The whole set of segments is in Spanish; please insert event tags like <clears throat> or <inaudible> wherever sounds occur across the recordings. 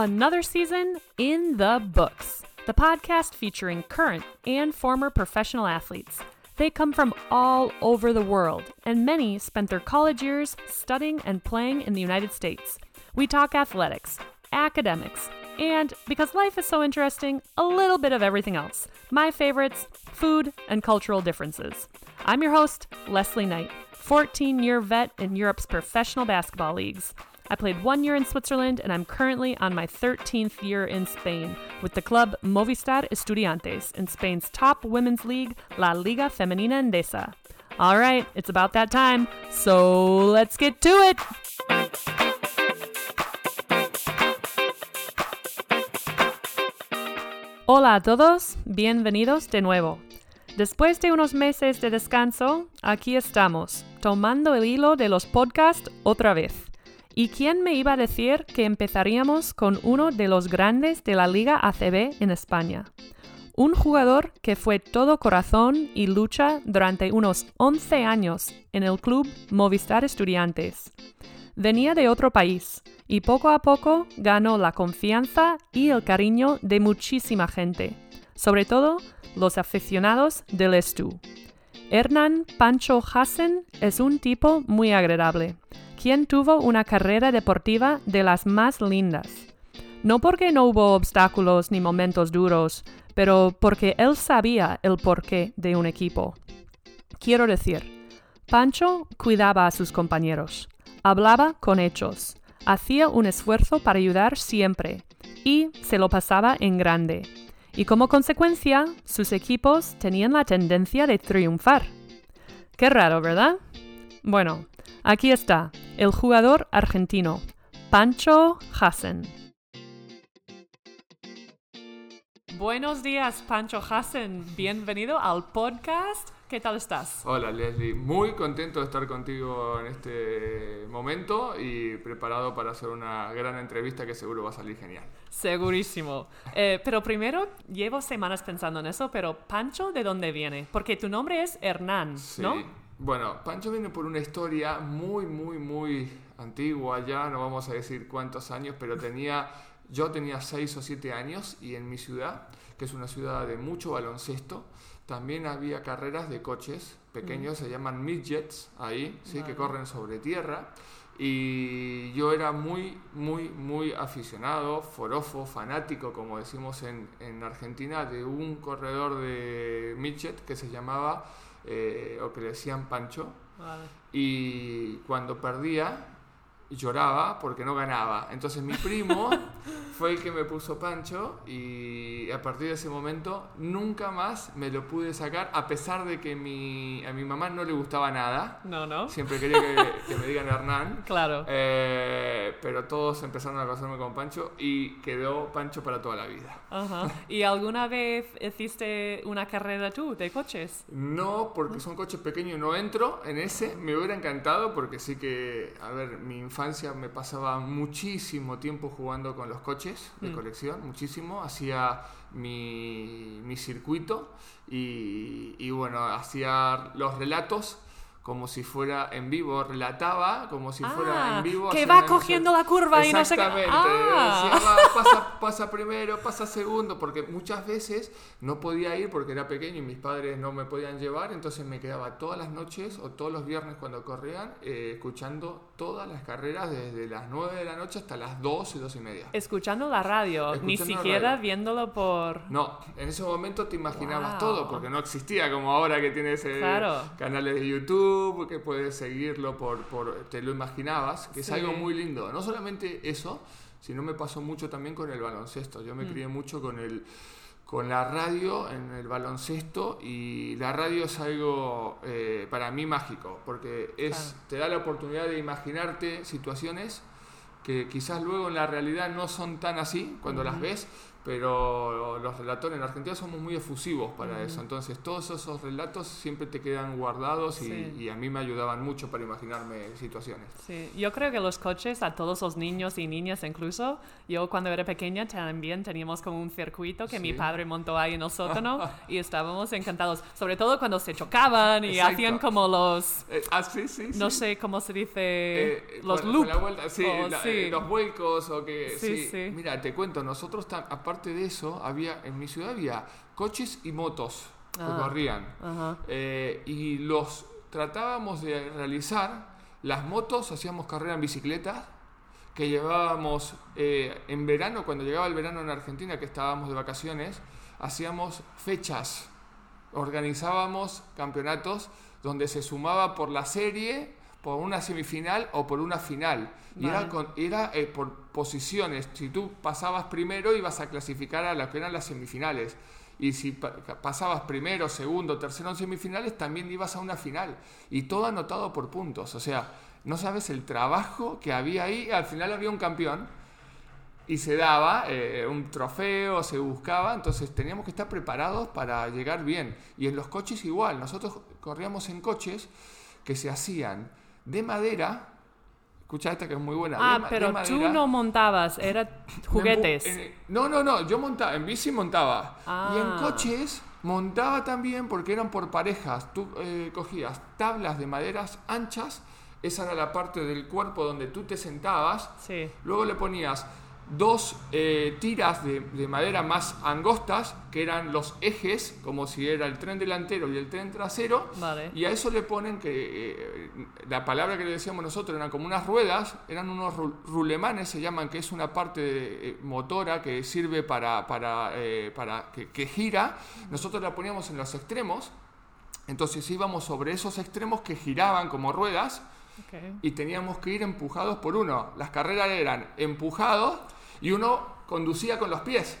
Another season in the books, the podcast featuring current and former professional athletes. They come from all over the world, and many spent their college years studying and playing in the United States. We talk athletics, academics, and because life is so interesting, a little bit of everything else. My favorites, food, and cultural differences. I'm your host, Leslie Knight, 14 year vet in Europe's professional basketball leagues. I played one year in Switzerland and I'm currently on my 13th year in Spain with the club Movistar Estudiantes in Spain's top women's league, La Liga Femenina Endesa. All right, it's about that time, so let's get to it. Hola a todos, bienvenidos de nuevo. Después de unos meses de descanso, aquí estamos, tomando el hilo de los podcasts otra vez. ¿Y quién me iba a decir que empezaríamos con uno de los grandes de la Liga ACB en España? Un jugador que fue todo corazón y lucha durante unos 11 años en el club Movistar Estudiantes. Venía de otro país y poco a poco ganó la confianza y el cariño de muchísima gente, sobre todo los aficionados del Estu. Hernán Pancho Hassen es un tipo muy agradable, quien tuvo una carrera deportiva de las más lindas. No porque no hubo obstáculos ni momentos duros, pero porque él sabía el porqué de un equipo. Quiero decir, Pancho cuidaba a sus compañeros, hablaba con hechos, hacía un esfuerzo para ayudar siempre y se lo pasaba en grande. Y como consecuencia, sus equipos tenían la tendencia de triunfar. Qué raro, ¿verdad? Bueno, aquí está, el jugador argentino, Pancho Hassen. Buenos días, Pancho Hassen. Bienvenido al podcast. ¿Qué tal estás? Hola Leslie, muy contento de estar contigo en este momento y preparado para hacer una gran entrevista que seguro va a salir genial. Segurísimo. Eh, pero primero, llevo semanas pensando en eso, pero Pancho, ¿de dónde viene? Porque tu nombre es Hernán, ¿no? Bueno, Pancho viene por una historia muy, muy, muy antigua ya, no vamos a decir cuántos años, pero tenía, yo tenía seis o siete años y en mi ciudad, que es una ciudad de mucho baloncesto, también había carreras de coches pequeños, se llaman midgets ahí, ¿sí? que corren sobre tierra. Y yo era muy, muy, muy aficionado, forofo, fanático, como decimos en, en Argentina, de un corredor de midget que se llamaba, eh, o que le decían Pancho. Vale. Y cuando perdía, lloraba porque no ganaba. Entonces mi primo <laughs> fue el que me puso Pancho y a partir de ese momento nunca más me lo pude sacar a pesar de que mi, a mi mamá no le gustaba nada. No, no. Siempre quería que, <laughs> que me digan Hernán. Claro. Eh, pero todos empezaron a casarme con Pancho y quedó Pancho para toda la vida. Ajá. ¿Y alguna vez hiciste una carrera tú de coches? No, porque son coches pequeños y no entro en ese. Me hubiera encantado porque sí que, a ver, mi infancia me pasaba muchísimo tiempo jugando con los coches de Mm. colección, muchísimo. Hacía mi, mi circuito y, y bueno, hacía los relatos como si fuera en vivo, relataba como si fuera Ah, en vivo. que va cogiendo la curva y no sé qué. Exactamente. Ah. Decía, "Va, pasa, pasa primero, pasa segundo, porque muchas veces no podía ir porque era pequeño y mis padres no me podían llevar, entonces me quedaba todas las noches o todos los viernes cuando corrían eh, escuchando todas las carreras desde las 9 de la noche hasta las 2 y 2 y media. Escuchando la radio, ni Escuchando siquiera radio. viéndolo por... No, en ese momento te imaginabas Wow. todo, porque no existía como ahora que tienes eh, Claro. canales de YouTube, que puedes seguirlo por, por te lo imaginabas, que Sí. es algo muy lindo. No solamente eso, sino me pasó mucho también con el baloncesto. Yo me Mm. crié mucho con el con la radio en el baloncesto y la radio es algo eh, para mí mágico porque es Claro. te da la oportunidad de imaginarte situaciones que quizás luego en la realidad no son tan así cuando las Ujú. ves, pero los relatores en Argentina somos muy efusivos para eso, entonces todos esos relatos siempre te quedan guardados y, Sí. y a mí me ayudaban mucho para imaginarme situaciones. Sí, yo creo que los coches, a todos los niños y niñas incluso, yo cuando era pequeña también teníamos como un circuito que mi Sí. padre montó ahí en el sótano <laughs> y estábamos encantados, sobre todo cuando se chocaban y Exacto. hacían como los, Eh, ah, sí, sí, no sé cómo se dice, Eh, los con- con loops. sí, o- la- sí. eh, los vuelcos o que Sí. Mira, te cuento, nosotros tam- aparte de eso había en mi ciudad había coches y motos que Ah. corrían Ajá. Eh, y los tratábamos de realizar. Las motos hacíamos carrera en bicicleta que llevábamos eh, en verano cuando llegaba el verano en Argentina que estábamos de vacaciones hacíamos fechas organizábamos campeonatos donde se sumaba por la serie, por una semifinal o por una final. Y Vale. era, con- era eh, por posiciones. Si tú pasabas primero, ibas a clasificar a lo que eran las semifinales. Y si pa- pasabas primero, segundo, tercero en semifinales, también ibas a una final. Y todo anotado por puntos. O sea, no sabes el trabajo que había ahí. Al final había un campeón y se daba eh, un trofeo, se buscaba, entonces teníamos que estar preparados para llegar bien. Y en los coches igual, nosotros corríamos en coches que se hacían de madera, escucha esta que es muy buena. Ah, de pero tú madera. no montabas, eran juguetes. En- no, no, no, yo montaba, en bici montaba. Y en Ah. coches montaba también porque eran por parejas. Tú eh, cogías tablas de maderas anchas, esa era la parte del cuerpo donde tú te sentabas, Sí. Luego le ponías dos eh, tiras de, de madera más angostas, que eran los ejes, como si era el tren delantero y el tren trasero. Vale. Y a eso le ponen que eh, la palabra que le decíamos nosotros eran como unas ruedas, eran unos ru- rulemanes, se llaman, que es una parte eh, motora que sirve para, para, para que, que gira. Nosotros la poníamos en los extremos. Entonces íbamos sobre esos extremos que giraban como ruedas y teníamos que ir empujados por uno. Las carreras eran empujados y uno conducía con los pies.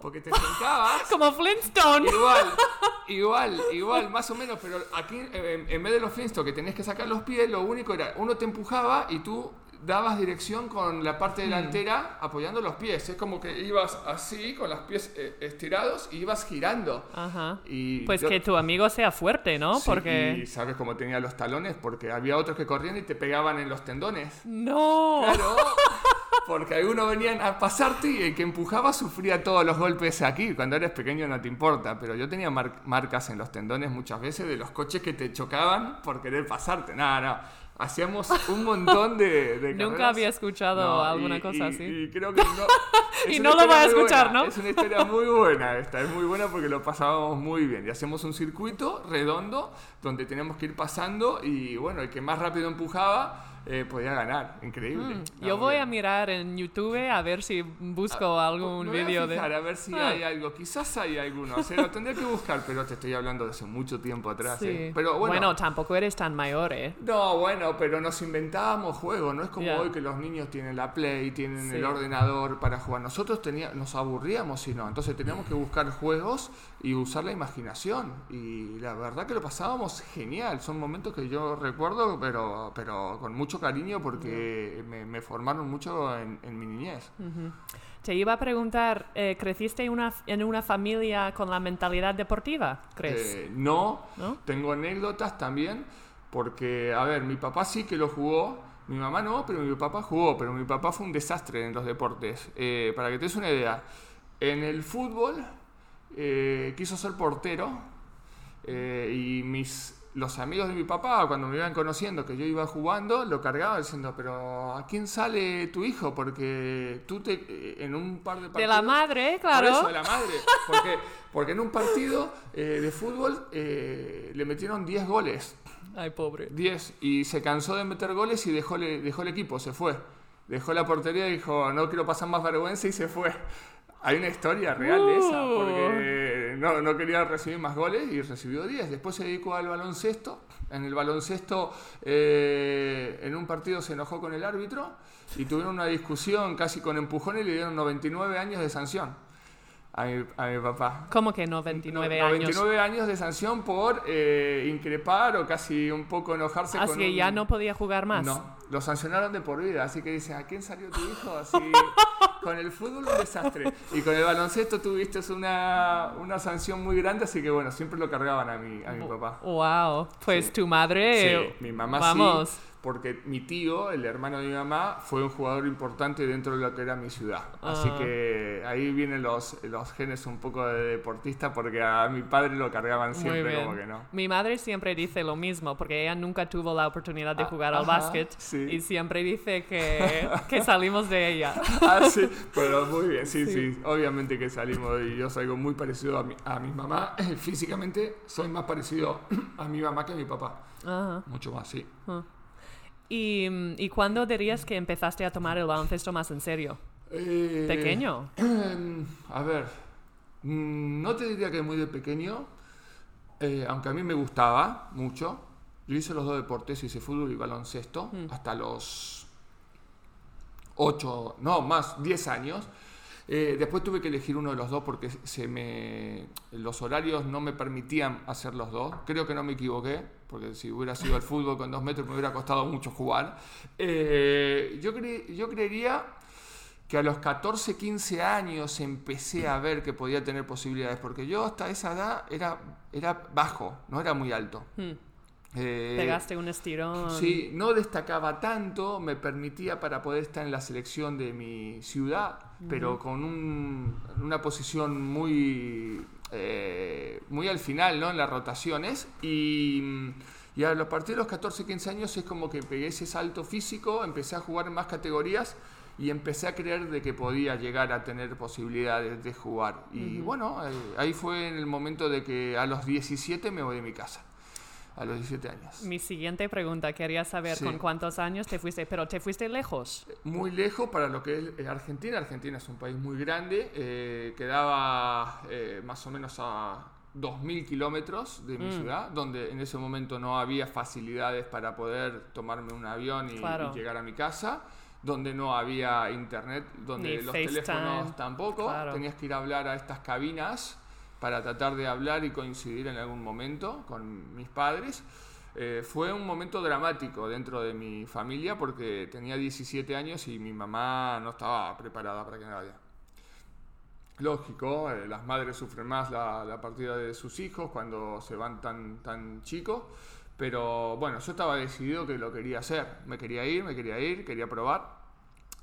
Porque te <laughs> sentabas. Como Flintstone. Igual, <laughs> igual, igual, más o menos, pero aquí eh, en, en vez de los Flintstones que tenés que sacar los pies, lo único era, uno te empujaba y tú dabas dirección con la parte delantera apoyando los pies. Es como que ibas así, con los pies eh, estirados, y ibas girando. Ajá. Y Pues yo- que tu amigo sea fuerte, ¿no? Sí, Porque... Y sabes cómo tenía los talones, porque había otros que corrían y te pegaban en los tendones. No. Claro, <laughs> porque algunos venían a pasarte y el que empujaba sufría todos los golpes aquí. Cuando eres pequeño no te importa, pero yo tenía mar- marcas en los tendones muchas veces de los coches que te chocaban por querer pasarte. Nada, no. Hacíamos un montón de, de Nunca había escuchado No, alguna y- cosa y- así. Y creo que no. <laughs> Y no lo voy a escuchar, buena, ¿no? Es una historia muy buena esta, es muy buena porque lo pasábamos muy bien. Y hacemos un circuito redondo donde teníamos que ir pasando y bueno, el que más rápido empujaba eh, podía ganar. Increíble. Mm, Yo voy a mirar en YouTube a ver si busco algún Me voy a vídeo de... a ver si Ah. hay algo. Quizás hay alguno. O sea, lo tendré que buscar, pero te estoy hablando de hace mucho tiempo atrás. Sí. ¿eh? Pero bueno, tampoco eres tan mayor, ¿eh? No, bueno, pero nos inventábamos juegos, no es como hoy que los niños tienen la Play, tienen Sí. el ordenador para jugar. Nosotros tenía, nos aburríamos si no, entonces teníamos que buscar juegos y usar la imaginación. Y la verdad que lo pasábamos genial, son momentos que yo recuerdo, pero, pero con mucho cariño porque me, me formaron mucho en, en mi niñez. Te iba a preguntar, eh, ¿creciste en una, en una familia con la mentalidad deportiva, crees? Eh, no, ¿No? tengo anécdotas también, porque, a ver, mi papá sí que lo jugó, mi mamá no, pero mi papá jugó, pero mi papá fue un desastre en los deportes. Eh, para que te des una idea, en el fútbol eh, quiso ser portero eh, y mis... Los amigos de mi papá, cuando me iban conociendo que yo iba jugando, lo cargaban diciendo, pero ¿a quién sale tu hijo? Porque tú te, eh, en un par de de partidos... la madre, Por claro. eso, de la madre. Porque, porque en un partido eh, de fútbol eh, le metieron 10 goles. Ay, pobre. 10. Y se cansó de meter goles y dejó, dejó el equipo, se fue. Dejó la portería y dijo, no quiero pasar más vergüenza y se fue. Hay una historia real de esa, porque no, no quería recibir más goles y recibió 10. Después se dedicó al baloncesto. En el baloncesto, eh, en un partido se enojó con el árbitro y tuvieron una discusión casi con empujones y le dieron 99 años de sanción a mi, a mi papá. ¿Cómo que no 29 No- años? 99 años de sanción por eh, increpar o casi un poco enojarse Así con que un- ya no podía jugar más. No, lo sancionaron de por vida, así que dicen, ¿a quién salió tu hijo? Así, <laughs> con el fútbol un desastre. Y con el baloncesto tuviste una, una sanción muy grande, así que bueno, siempre lo cargaban a mi, a mi papá. Wow, pues tu madre... Sí, mi mamá Vamos. sí porque mi tío, el hermano de mi mamá, fue un jugador importante dentro de lo que era mi ciudad. Así ah. que ahí vienen los, los genes un poco de deportista, porque a mi padre lo cargaban siempre como que no. Mi madre siempre dice lo mismo, porque ella nunca tuvo la oportunidad de ah, jugar al básquet y siempre dice que, que, salimos de ella. <laughs> ah, sí, pero muy bien, sí, sí, obviamente que salimos y yo soy algo muy parecido a mi, a mi mamá. <laughs> Físicamente soy más parecido <clears throat> a mi mamá que a mi papá. Mucho más, sí. Ah. ¿Y, ¿Y cuándo dirías que empezaste a tomar el baloncesto más en serio? Eh, ¿Pequeño? <clears throat> A ver, mm, no te diría que muy de pequeño, eh, aunque a mí me gustaba mucho. Yo hice los dos deportes, hice fútbol y baloncesto, mm. hasta los 8, no, más, 10 años. Eh, después tuve que elegir uno de los dos porque se me, los horarios no me permitían hacer los dos. Creo que no me equivoqué, porque si hubiera sido el fútbol con dos metros me hubiera costado mucho jugar. Eh, yo, creería que a los 14, 15 años empecé a ver que podía tener posibilidades, porque yo hasta esa edad era, era bajo, no era muy alto. Hmm. Eh, Pegaste un estirón. Sí, no destacaba tanto, me permitía para poder estar en la selección de mi ciudad, pero con una posición muy, eh, muy al final, ¿no? En las rotaciones. Y, y a partir de los 14, 15 años es como que pegué ese salto físico, empecé a jugar en más categorías y empecé a creer de que podía llegar a tener posibilidades de jugar. Y bueno, eh, ahí fue en el momento de que a los 17 me voy de mi casa a los 17 años. Mi siguiente pregunta, quería saber con cuántos años te fuiste, pero te fuiste lejos. Muy lejos para lo que es Argentina. Argentina es un país muy grande, eh, quedaba eh, más o menos a 2.000 kilómetros de mi mm. ciudad, donde en ese momento no había facilidades para poder tomarme un avión y, llegar a mi casa donde no había internet, donde los teléfonos tampoco, tenías que ir a hablar a estas cabinas para tratar de hablar y coincidir en algún momento con mis padres. Eh, fue un momento dramático dentro de mi familia porque tenía 17 años y mi mamá no estaba preparada para que nadie. Lógico, eh, las madres sufren más la, partida de sus hijos cuando se van tan, tan chicos, pero bueno, yo estaba decidido que lo quería hacer, me quería ir, me quería ir, quería probar.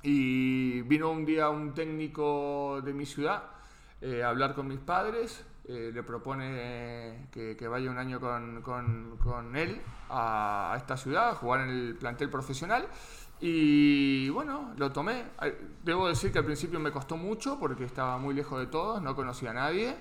Y vino un día un técnico de mi ciudad eh, hablar con mis padres, eh, le propone que, vaya un año con, con, él a, esta ciudad, a jugar en el plantel profesional. Y bueno, lo tomé. Debo decir que al principio me costó mucho porque estaba muy lejos de todos, no conocía a nadie.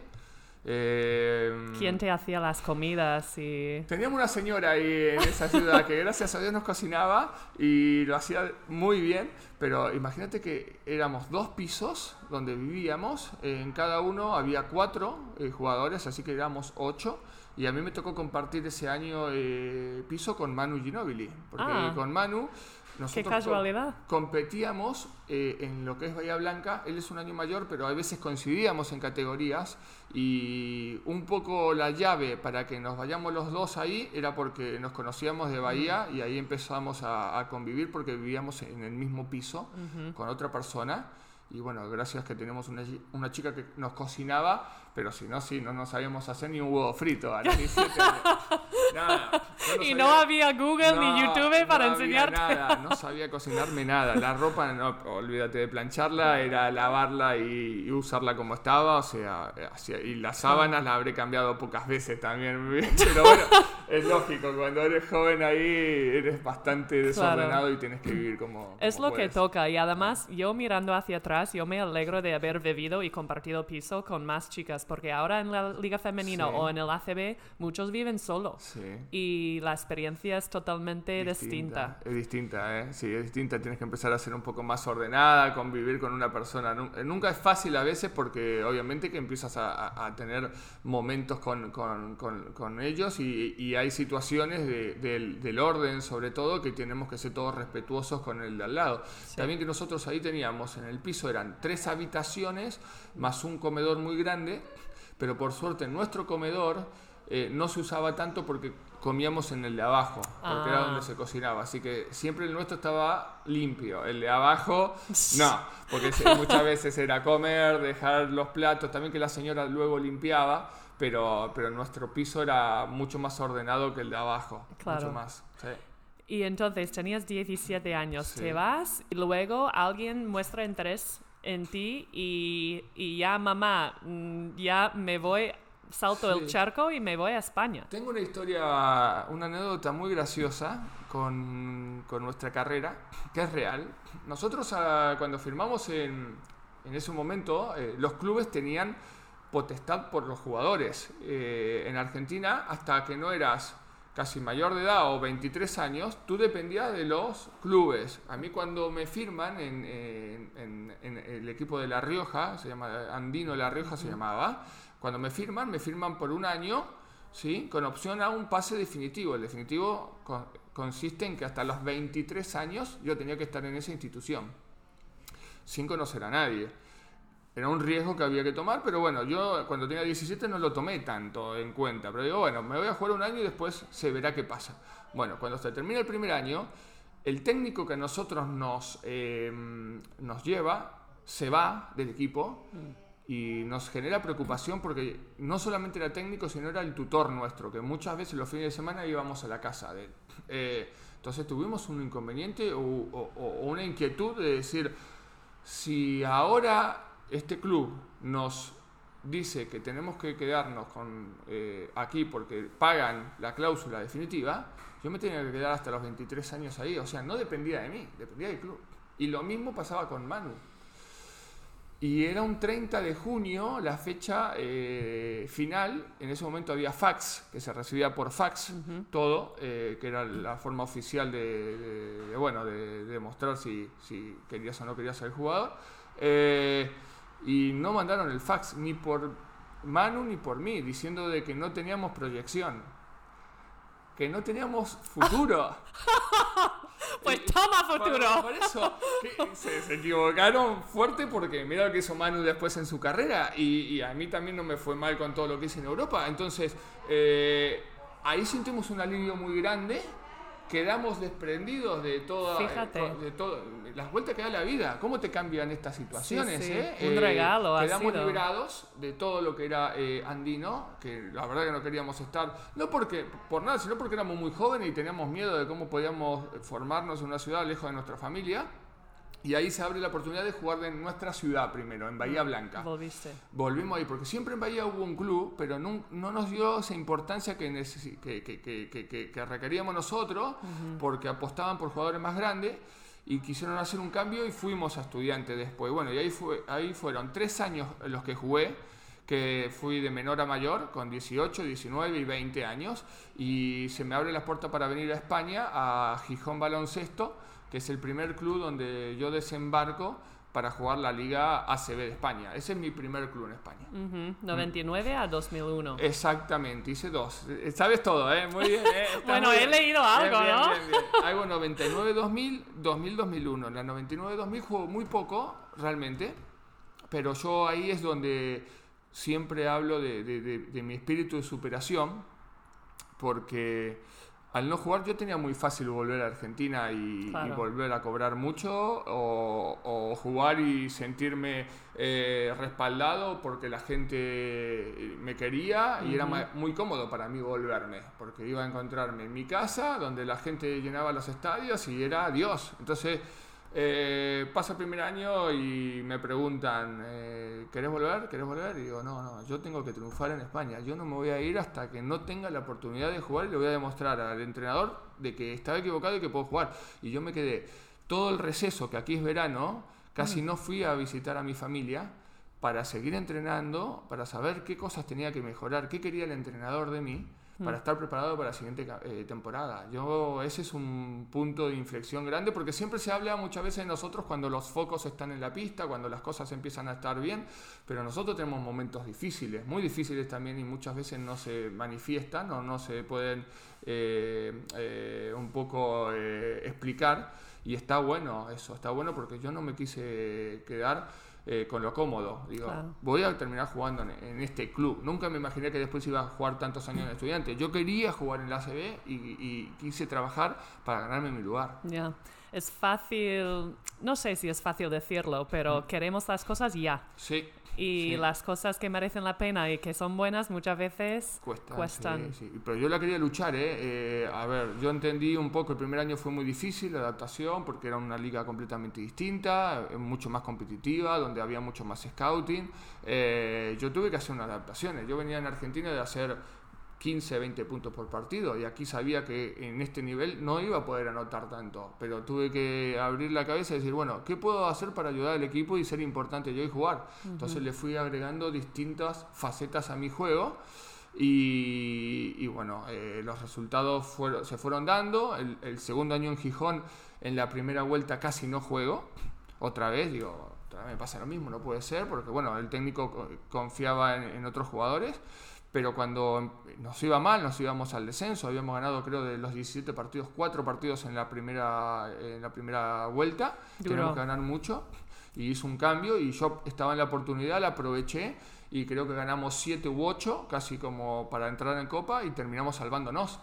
Eh, ¿Quién te hacía las comidas? Y... Teníamos una señora ahí en esa ciudad que gracias a Dios nos cocinaba y lo hacía muy bien, pero imagínate que éramos dos pisos donde vivíamos, en cada uno había cuatro eh, jugadores, así que éramos ocho. Y a mí me tocó compartir ese año eh, piso con Manu Ginobili, porque ah. con Manu Qué casualidad. competíamos eh, en lo que es Bahía Blanca. Él es un año mayor, pero a veces coincidíamos en categorías y un poco la llave para que nos vayamos los dos ahí era porque nos conocíamos de Bahía y ahí empezamos a, convivir porque vivíamos en el mismo piso con otra persona. Y bueno, gracias que tenemos una, una chica que nos cocinaba pero si no, sí, no nos sabíamos hacer ni un huevo frito a <laughs> Nada. y no había Google ni YouTube para no enseñarte. nada, no sabía cocinarme nada. La ropa, no, olvídate de plancharla, era lavarla y, usarla como estaba. O sea, y las sábanas las habré cambiado pocas veces también. <laughs> Pero bueno, es lógico, cuando eres joven ahí eres bastante desordenado y tienes que vivir como. Es lo que toca. Y además, yo mirando hacia atrás, yo me alegro de haber bebido y compartido piso con más chicas porque ahora en la liga femenina o en el ACB muchos viven solos y la experiencia es totalmente distinta. Es distinta, ¿eh? Sí, es distinta. Tienes que empezar a ser un poco más ordenada, convivir con una persona. Eh, nunca es fácil a veces porque obviamente que empiezas a, tener momentos con, con, con, ellos y, y, hay situaciones de, del, orden sobre todo que tenemos que ser todos respetuosos con el de al lado. También que nosotros ahí teníamos en el piso eran tres habitaciones más un comedor muy grande pero por suerte nuestro comedor eh, no se usaba tanto porque comíamos en el de abajo, porque era Ah. donde se cocinaba. Así que siempre el nuestro estaba limpio. El de abajo, <laughs> no, porque muchas veces era comer, dejar los platos, también que la señora luego limpiaba, pero, pero nuestro piso era mucho más ordenado que el de abajo. Claro. Mucho más. sí. Y entonces tenías 17 años, Sí. te vas y luego alguien muestra interés en ti y, y ya mamá, mm, ya me voy, salto el charco y me voy a España. Tengo una historia, una anécdota muy graciosa con, con nuestra carrera, que es real. Nosotros ah, cuando firmamos en, en ese momento, eh, los clubes tenían potestad por los jugadores. Eh, en Argentina, hasta que no eras casi mayor de edad o 23 años, tú dependías de los clubes. A mí cuando me firman en, en- en- en el equipo de La Rioja, se llama Andino La Rioja se llamaba, cuando me firman, me firman por un año, ¿sí? con opción a un pase definitivo. El definitivo con- consiste en que hasta los 23 años yo tenía que estar en esa institución, sin conocer a nadie. Era un riesgo que había que tomar, pero bueno, yo cuando tenía 17 no lo tomé tanto en cuenta. Pero digo, bueno, me voy a jugar un año y después se verá qué pasa. Bueno, cuando se termina el primer año, el técnico que a nosotros nos, eh, nos lleva se va del equipo y nos genera preocupación porque no solamente era técnico, sino era el tutor nuestro, que muchas veces los fines de semana íbamos a la casa de él. Eh, entonces tuvimos un inconveniente o, o- o una inquietud de decir, si ahora este club nos dice que tenemos que quedarnos con, eh, aquí porque pagan la cláusula definitiva, yo me tenía que quedar hasta los 23 años ahí. O sea, no dependía de mí, dependía del club. Y lo mismo pasaba con Manu. Y era un 30 de junio la fecha eh, final. En ese momento había fax, que se recibía por fax todo, eh, que era la forma oficial de, de- de, bueno, de, de demostrar si, si querías o no querías ser jugador. Eh, y no mandaron el fax ni por Manu ni por mí, diciendo de que no teníamos proyección, que no teníamos futuro. <laughs> Pues toma por- futuro. Por, eso que se, se equivocaron fuerte porque mira lo que hizo Manu después en su carrera y, y a mí también no me fue mal con todo lo que hice en Europa. Entonces, eh, ahí sentimos un alivio muy grande. Quedamos desprendidos de toda Fíjate. eh, de todo, las vueltas que da la vida, cómo te cambian estas situaciones. sí. eh? Un regalo ha Quedamos sido. liberados de todo lo que era eh, andino, que la verdad que no queríamos estar, no porque por nada, sino porque éramos muy jóvenes y teníamos miedo de cómo podíamos formarnos en una ciudad lejos de nuestra familia. Y ahí se abre la oportunidad de jugar en nuestra ciudad primero, en Bahía Blanca. Volviste. Volvimos ahí, porque siempre en Bahía hubo un club, pero no, no nos dio esa importancia que, necesi- que, que- que- que- que- que requeríamos nosotros, porque apostaban por jugadores más grandes y quisieron hacer un cambio y fuimos a estudiantes después. Bueno, y ahí, fue, ahí fueron tres años los que jugué, que fui de menor a mayor, con 18, 19 y 20 años, y se me abre la puerta para venir a España, a Gijón Baloncesto, que es el primer club donde yo desembarco para jugar la Liga ACB de España. Ese es mi primer club en España. Ujú, 99 a 2001. Exactamente, hice dos. Eh, Sabes todo, ¿eh? Muy bien. ¿eh? <laughs> Bueno, muy he bien. leído algo, Bien, ¿no? bien. Hago 99-2000, 2000-2001. En la 99-2000 juego muy poco, realmente, pero yo ahí es donde siempre hablo de, de- de- de mi espíritu de superación, porque al no jugar yo tenía muy fácil volver a Argentina y, volver a cobrar mucho o, o jugar y sentirme eh, respaldado porque la gente me quería y era muy cómodo para mí volverme porque iba a encontrarme en mi casa donde la gente llenaba los estadios y era Dios. Entonces eh, pasa el primer año y me preguntan, eh, ¿querés volver? ¿Querés volver? Y digo, no, no, yo tengo que triunfar en España. Yo no me voy a ir hasta que no tenga la oportunidad de jugar y le voy a demostrar al entrenador de que estaba equivocado y que puedo jugar. Y yo me quedé todo el receso, que aquí es verano, casi no fui a visitar a mi familia para seguir entrenando, para saber qué cosas tenía que mejorar, qué quería el entrenador de mí, para estar preparado para la siguiente eh, temporada. Yo, ese es un punto de inflexión grande, porque siempre se habla muchas veces de nosotros cuando los focos están en la pista, cuando las cosas empiezan a estar bien, pero nosotros tenemos momentos difíciles, muy difíciles también, y muchas veces no se manifiestan o no se pueden eh, eh, un poco explicar. Y está bueno eso, está bueno porque yo no me quise quedar eh, con lo cómodo. Digo, voy a terminar jugando en, este club. Nunca me imaginé que después iba a jugar tantos años en estudiante. Yo quería jugar en la ACB y, quise trabajar para ganarme mi lugar. Ya. Es fácil, no sé si es fácil decirlo, pero mm. queremos las cosas ya. Sí. Y las cosas que merecen la pena y que son buenas muchas veces cuestan. Pero yo la quería luchar, ¿eh? ¿eh? A ver, yo entendí un poco, el primer año fue muy difícil la adaptación porque era una liga completamente distinta, eh, mucho más competitiva, donde había mucho más scouting. Eh, yo tuve que hacer unas adaptaciones. Yo venía en Argentina de hacer 15, 20 puntos por partido y aquí sabía que en este nivel no iba a poder anotar tanto, pero tuve que abrir la cabeza y decir, bueno, ¿qué puedo hacer para ayudar al equipo y ser importante yo y jugar? Entonces le fui agregando distintas facetas a mi juego y, bueno, eh, los resultados fueron, se fueron dando, el, segundo año en Gijón en la primera vuelta casi no juego, otra vez, digo, me pasa lo mismo, no puede ser, porque bueno, el técnico confiaba en otros jugadores pero cuando nos iba mal, nos íbamos al descenso, habíamos ganado creo de los 17 partidos, 4 partidos en la primera, en la primera vuelta, tenemos que ganar mucho, y hizo un cambio y yo estaba en la oportunidad, la aproveché y creo que ganamos 7 u 8, casi como para entrar en Copa y terminamos salvándonos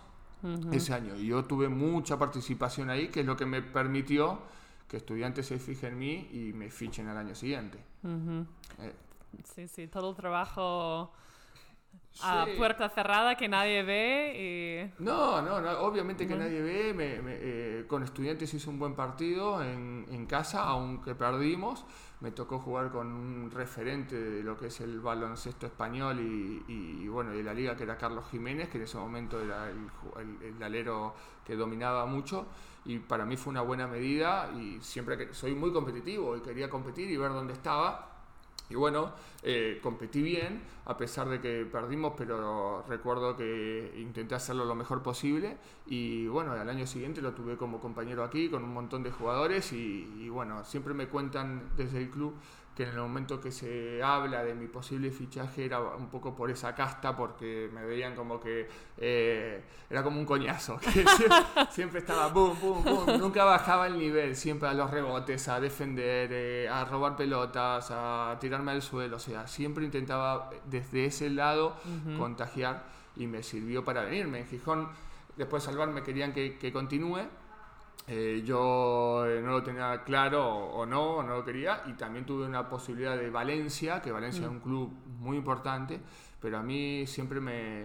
ese año. Y yo tuve mucha participación ahí, que es lo que me permitió que estudiantes se fijen en mí y me fichen al año siguiente. Eh. Sí, sí, todo el trabajo a puerta cerrada que nadie ve y... No, no, no obviamente que nadie ve. Eh, con estudiantes hice un buen partido en, en, casa, aunque perdimos. Me tocó jugar con un referente de lo que es el baloncesto español y, y, bueno, de la liga que era Carlos Jiménez, que en ese momento era el, el, alero que dominaba mucho. Y para mí fue una buena medida y siempre que soy muy competitivo y quería competir y ver dónde estaba y bueno, eh, competí bien, a pesar de que perdimos, pero recuerdo que intenté hacerlo lo mejor posible. Y bueno, al año siguiente lo tuve como compañero aquí, con un montón de jugadores. Y, y bueno, siempre me cuentan desde el club que en el momento que se habla de mi posible fichaje era un poco por esa casta, porque me veían como que eh, era como un coñazo, <laughs> que siempre, estaba boom, boom, boom, nunca bajaba el nivel, siempre a los rebotes, a defender, eh, a robar pelotas, a tirarme al suelo, o sea, siempre intentaba desde ese lado contagiar y me sirvió para venirme. En Gijón, después de salvarme, querían que, que continúe eh, yo eh, no lo tenía claro o, no, o no lo quería, y también tuve una posibilidad de Valencia, que Valencia es mm. un club muy importante, pero a mí siempre me,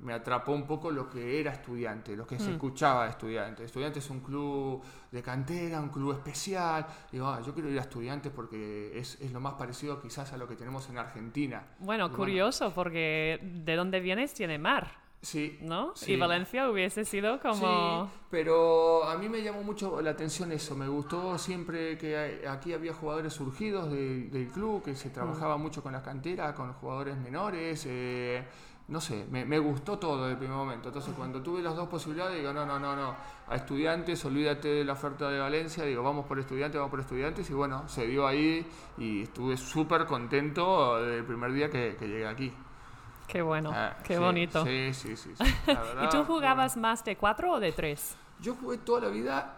me atrapó un poco lo que era estudiante, lo que se mm. escuchaba de estudiante. Estudiante es un club de cantera, un club especial. Digo, ah, yo quiero ir a estudiantes porque es, es, lo más parecido quizás a lo que tenemos en Argentina. Bueno, curioso, porque de dónde vienes tiene mar. Sí. ¿No? Y Valencia hubiese sido como... Sí, pero a mí me llamó mucho la atención eso. Me gustó siempre que aquí había jugadores surgidos del club, que se trabajaba mm. mucho con las canteras, con jugadores menores. Eh, no sé, me, gustó todo desde el primer momento. Entonces, cuando tuve las dos posibilidades, digo, no, no, no, no. A estudiantes, olvídate de la oferta de Valencia. Digo, vamos por estudiantes, vamos por estudiantes. Y bueno, se dio ahí y estuve súper contento el primer día que llegué aquí. Qué bueno, ah, qué bonito. Sí, sí, sí. <laughs> ¿Y tú jugabas más de cuatro o de tres? Yo jugué toda la vida.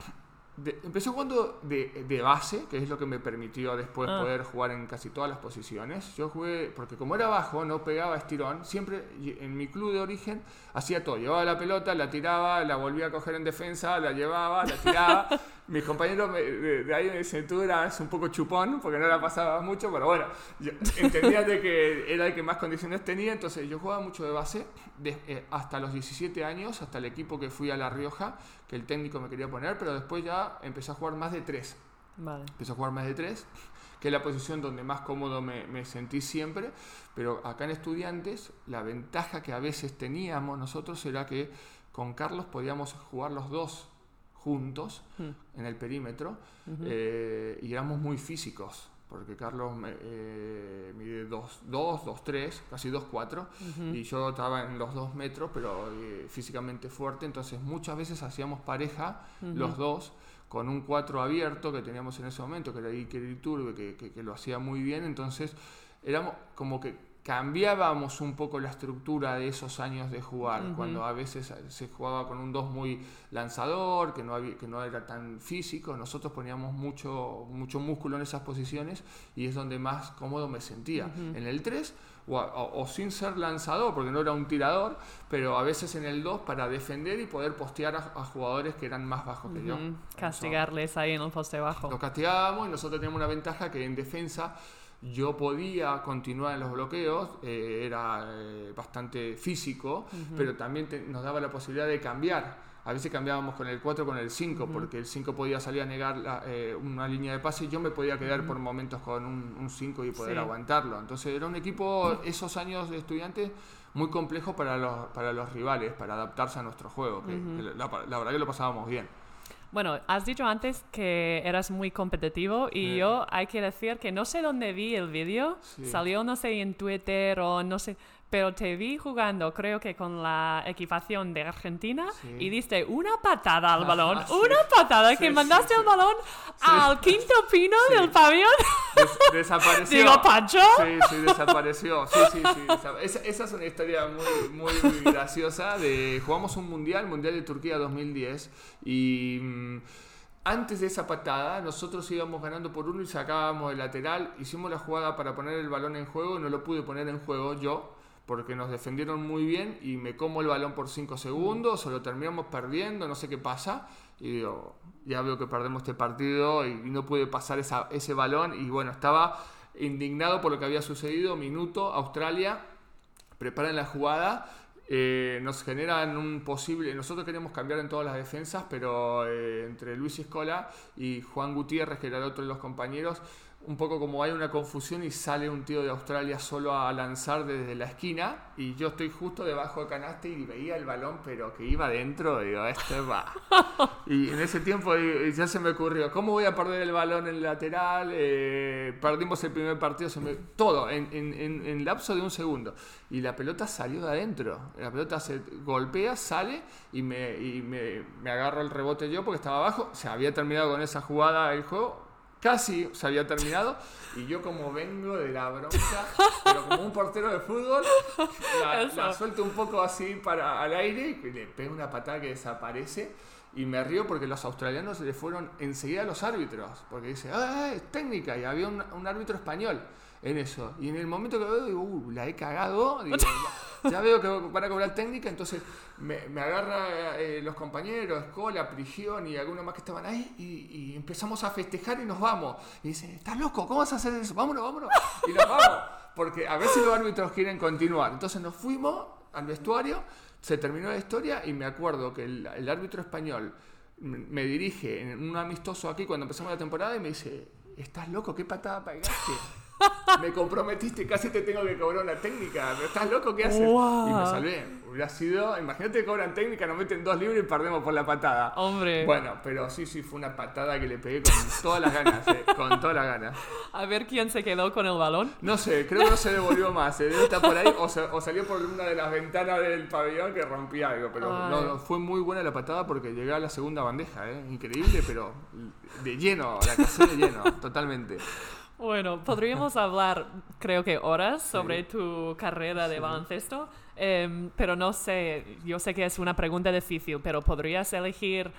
empecé jugando de, de, base, que es lo que me permitió después ah. poder jugar en casi todas las posiciones. Yo jugué, porque como era bajo, no pegaba estirón, siempre en mi club de origen hacía todo. Llevaba la pelota, la tiraba, la volvía a coger en defensa, la llevaba, la tiraba. <laughs> mis compañeros de, ahí dicen, tú eras un poco chupón, porque no la pasaba mucho, pero bueno, <laughs> entendía de que era el que más condiciones tenía, entonces yo jugaba mucho de base eh, hasta los 17 años, hasta el equipo que fui a La Rioja, que el técnico me quería poner, pero después ya empecé a jugar más de tres. Vale. Empecé a jugar más de tres, que es la posición donde más cómodo me, me sentí siempre, pero acá en estudiantes la ventaja que a veces teníamos nosotros era que con Carlos podíamos jugar los dos juntos mm. en el perímetro eh, y éramos muy físicos porque Carlos eh, mide 2, 2, 3, casi 2, 4, y yo estaba en los 2 metros, pero eh, físicamente fuerte, entonces muchas veces hacíamos pareja los dos con un 4 abierto que teníamos en ese momento, que era Iker Iturbe, que, que, que, lo hacía muy bien, entonces éramos como que cambiábamos un poco la estructura de esos años de jugar, cuando a veces se jugaba con un 2 muy lanzador, que no, había, que no era tan físico, nosotros poníamos mucho, mucho músculo en esas posiciones y es donde más cómodo me sentía. En el 3 o, sin ser lanzador, porque no era un tirador, pero a veces en el 2 para defender y poder postear a, jugadores que eran más bajos que yo. Castigarles ahí en el poste bajo. Lo castigábamos y nosotros teníamos una ventaja que en defensa yo podía continuar en los bloqueos, eh, era eh, bastante físico, pero también nos daba la posibilidad de cambiar. A veces cambiábamos con el 4 con el 5, porque el 5 podía salir a negar eh, una línea de pase y yo me podía quedar por momentos con un 5 y poder aguantarlo. Entonces era un equipo, esos años de estudiantes, muy complejo para los, para los rivales, para adaptarse a nuestro juego. la verdad que lo pasábamos bien. Bueno, has dicho antes que eras muy competitivo y yo hay que decir que no sé dónde vi el vídeo, salió no sé en Twitter o no sé, pero te vi jugando, creo que con la equipación de Argentina, y diste una patada al balón, una patada que mandaste el balón al quinto pino del pabellón. desapareció. <laughs> Digo, Pancho. Sí, sí, desapareció. Sí, sí, sí. Esa, esa, es una historia muy, muy, muy graciosa. De, jugamos un mundial, Mundial de Turquía 2010, y. Mm, antes de esa patada, nosotros íbamos ganando por uno y sacábamos el lateral. Hicimos la jugada para poner el balón en juego y no lo pude poner en juego yo porque nos defendieron muy bien y me como el balón por 5 segundos o lo terminamos perdiendo, no sé qué pasa. Y digo, ya veo que perdemos este partido y no pude pasar esa, ese balón. Y bueno, estaba indignado por lo que había sucedido. Minuto, Australia, preparan la jugada. Eh, nos generan un posible. Nosotros queríamos cambiar en todas las defensas, pero eh, entre Luis Escola y Juan Gutiérrez, que era el otro de los compañeros, un poco como hay una confusión y sale un tío de Australia solo a lanzar desde la esquina y yo estoy justo debajo de canaste y veía el balón pero que iba adentro, digo, este va. <laughs> y en ese tiempo ya se me ocurrió, ¿cómo voy a perder el balón en el lateral? Eh, perdimos el primer partido, se me... todo en, en, en, lapso de un segundo. Y la pelota salió de adentro, la pelota se golpea, sale y me, y me, me agarro el rebote yo porque estaba abajo, se había terminado con esa jugada el juego casi se había terminado y yo como vengo de la bronca, pero como un portero de fútbol, la, suelto un poco así para al aire y le pego una patada que desaparece y me río porque los australianos le fueron enseguida a los árbitros, porque dice, ah, es técnica y había un, árbitro español en eso. Y en el momento que veo, digo, uh, la he cagado, digo, <laughs> ya veo que van a cobrar técnica, entonces me, me agarra eh, los compañeros, Escola, Prigión y algunos más que estaban ahí y, empezamos a festejar y nos vamos. Y dice, ¿estás loco? ¿Cómo vas a hacer eso? Vámonos, vámonos. Y nos vamos, porque a ver si los árbitros quieren continuar. Entonces nos fuimos al vestuario, se terminó la historia y me acuerdo que el, el árbitro español me dirige en un amistoso aquí cuando empezamos la temporada y me dice, ¿estás loco? ¿Qué patada pegaste? <laughs> me comprometiste, casi te tengo que cobrar una técnica. ¿Estás loco? ¿Qué haces? Y me salvé. Hubiera sido, imagínate que cobran técnica, nos meten dos libros y perdemos por la patada. Hombre. Bueno, pero sí, sí, fue una patada que le pegué con todas las ganas, eh, con todas las ganas. A ver quién se quedó con el balón. No sé, creo que no se devolvió más. Eh. Está por ahí o, salió por una de las ventanas del pabellón que rompía algo. Pero no, fue muy buena la patada porque llegué a la segunda bandeja, ¿eh? Increíble, pero de lleno, la casé de lleno, totalmente. Bueno, podríamos <laughs> hablar, creo que horas sobre tu carrera de baloncesto, em, pero no sé, yo sé que es una pregunta difícil, pero ¿podrías elegir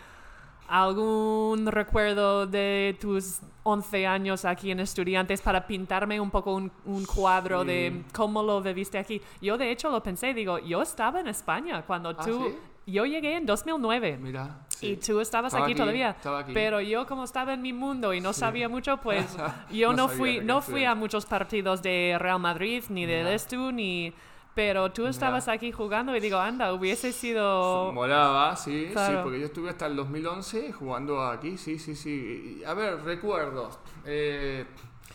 algún recuerdo de tus 11 años aquí en Estudiantes para pintarme un poco un, cuadro de cómo lo viviste aquí? Yo de hecho lo pensé, digo, yo estaba en España cuando ¿Ah, tú... Yo llegué en 2009. Mira. Y tú estabas aquí, todavía. Pero yo como estaba en mi mundo y no sabía mucho, pues <laughs> yo no, fui, no fui a muchos partidos de Real Madrid, ni de Lestu, ni... Pero tú estabas aquí jugando y digo, anda, hubiese sido... Molaba, sí, sí, porque yo estuve hasta el 2011 jugando aquí, sí, sí, sí. A ver, recuerdos. Eh,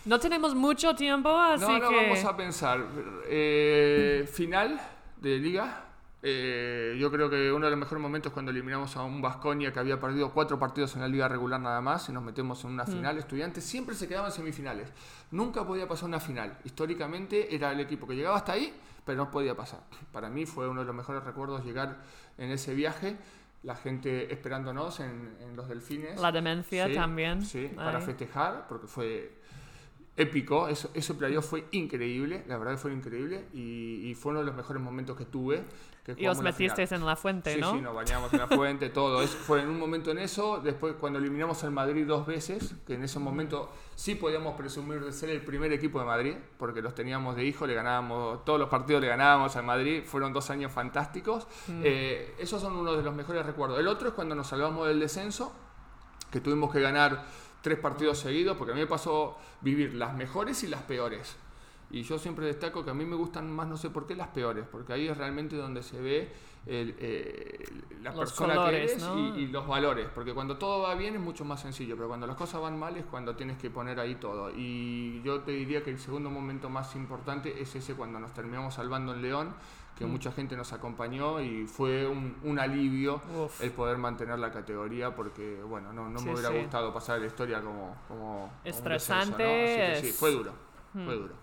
no tenemos mucho tiempo, así no, no, vamos a pensar. Eh, final de liga, eh, yo creo que uno de los mejores momentos cuando eliminamos a un Vasconia que había perdido cuatro partidos en la liga regular nada más y nos metemos en una mm. final. Estudiantes siempre se quedaban en semifinales. Nunca podía pasar una final. Históricamente era el equipo que llegaba hasta ahí, pero no podía pasar. Para mí fue uno de los mejores recuerdos llegar en ese viaje. La gente esperándonos en, los delfines. La demencia también. Sí, para festejar, porque fue épico, eso, ese playoff fue increíble, la verdad que fue increíble y, y fue uno de los mejores momentos que tuve. Que Y os metisteis en la fuente, Sí, ¿no? sí, nos bañamos en la fuente, todo. Eso fue en un momento en eso. Después, cuando eliminamos al Madrid dos veces, que en ese momento sí podíamos presumir de ser el primer equipo de Madrid, porque los teníamos de hijo, le ganábamos, todos los partidos le ganábamos al Madrid. Fueron dos años fantásticos. Eh, esos son uno de los mejores recuerdos. El otro es cuando nos salvamos del descenso, que tuvimos que ganar tres partidos seguidos, porque a mí me pasó vivir las mejores y las peores. Y yo siempre destaco que a mí me gustan más, no sé por qué, las peores, porque ahí es realmente donde se ve el, eh, la Los persona colores, que eres ¿no? y, y los valores. Porque cuando todo va bien es mucho más sencillo, pero cuando las cosas van mal es cuando tienes que poner ahí todo. Y yo te diría que el segundo momento más importante es ese cuando nos terminamos salvando en León, Mm. que mucha gente nos acompañó y fue un, un alivio Uf. el poder mantener la categoría porque, bueno, no, no Sí, me hubiera sí. gustado pasar la historia como... como como un Estresante, descenso, ¿no? Así que sí, fue duro, fue duro.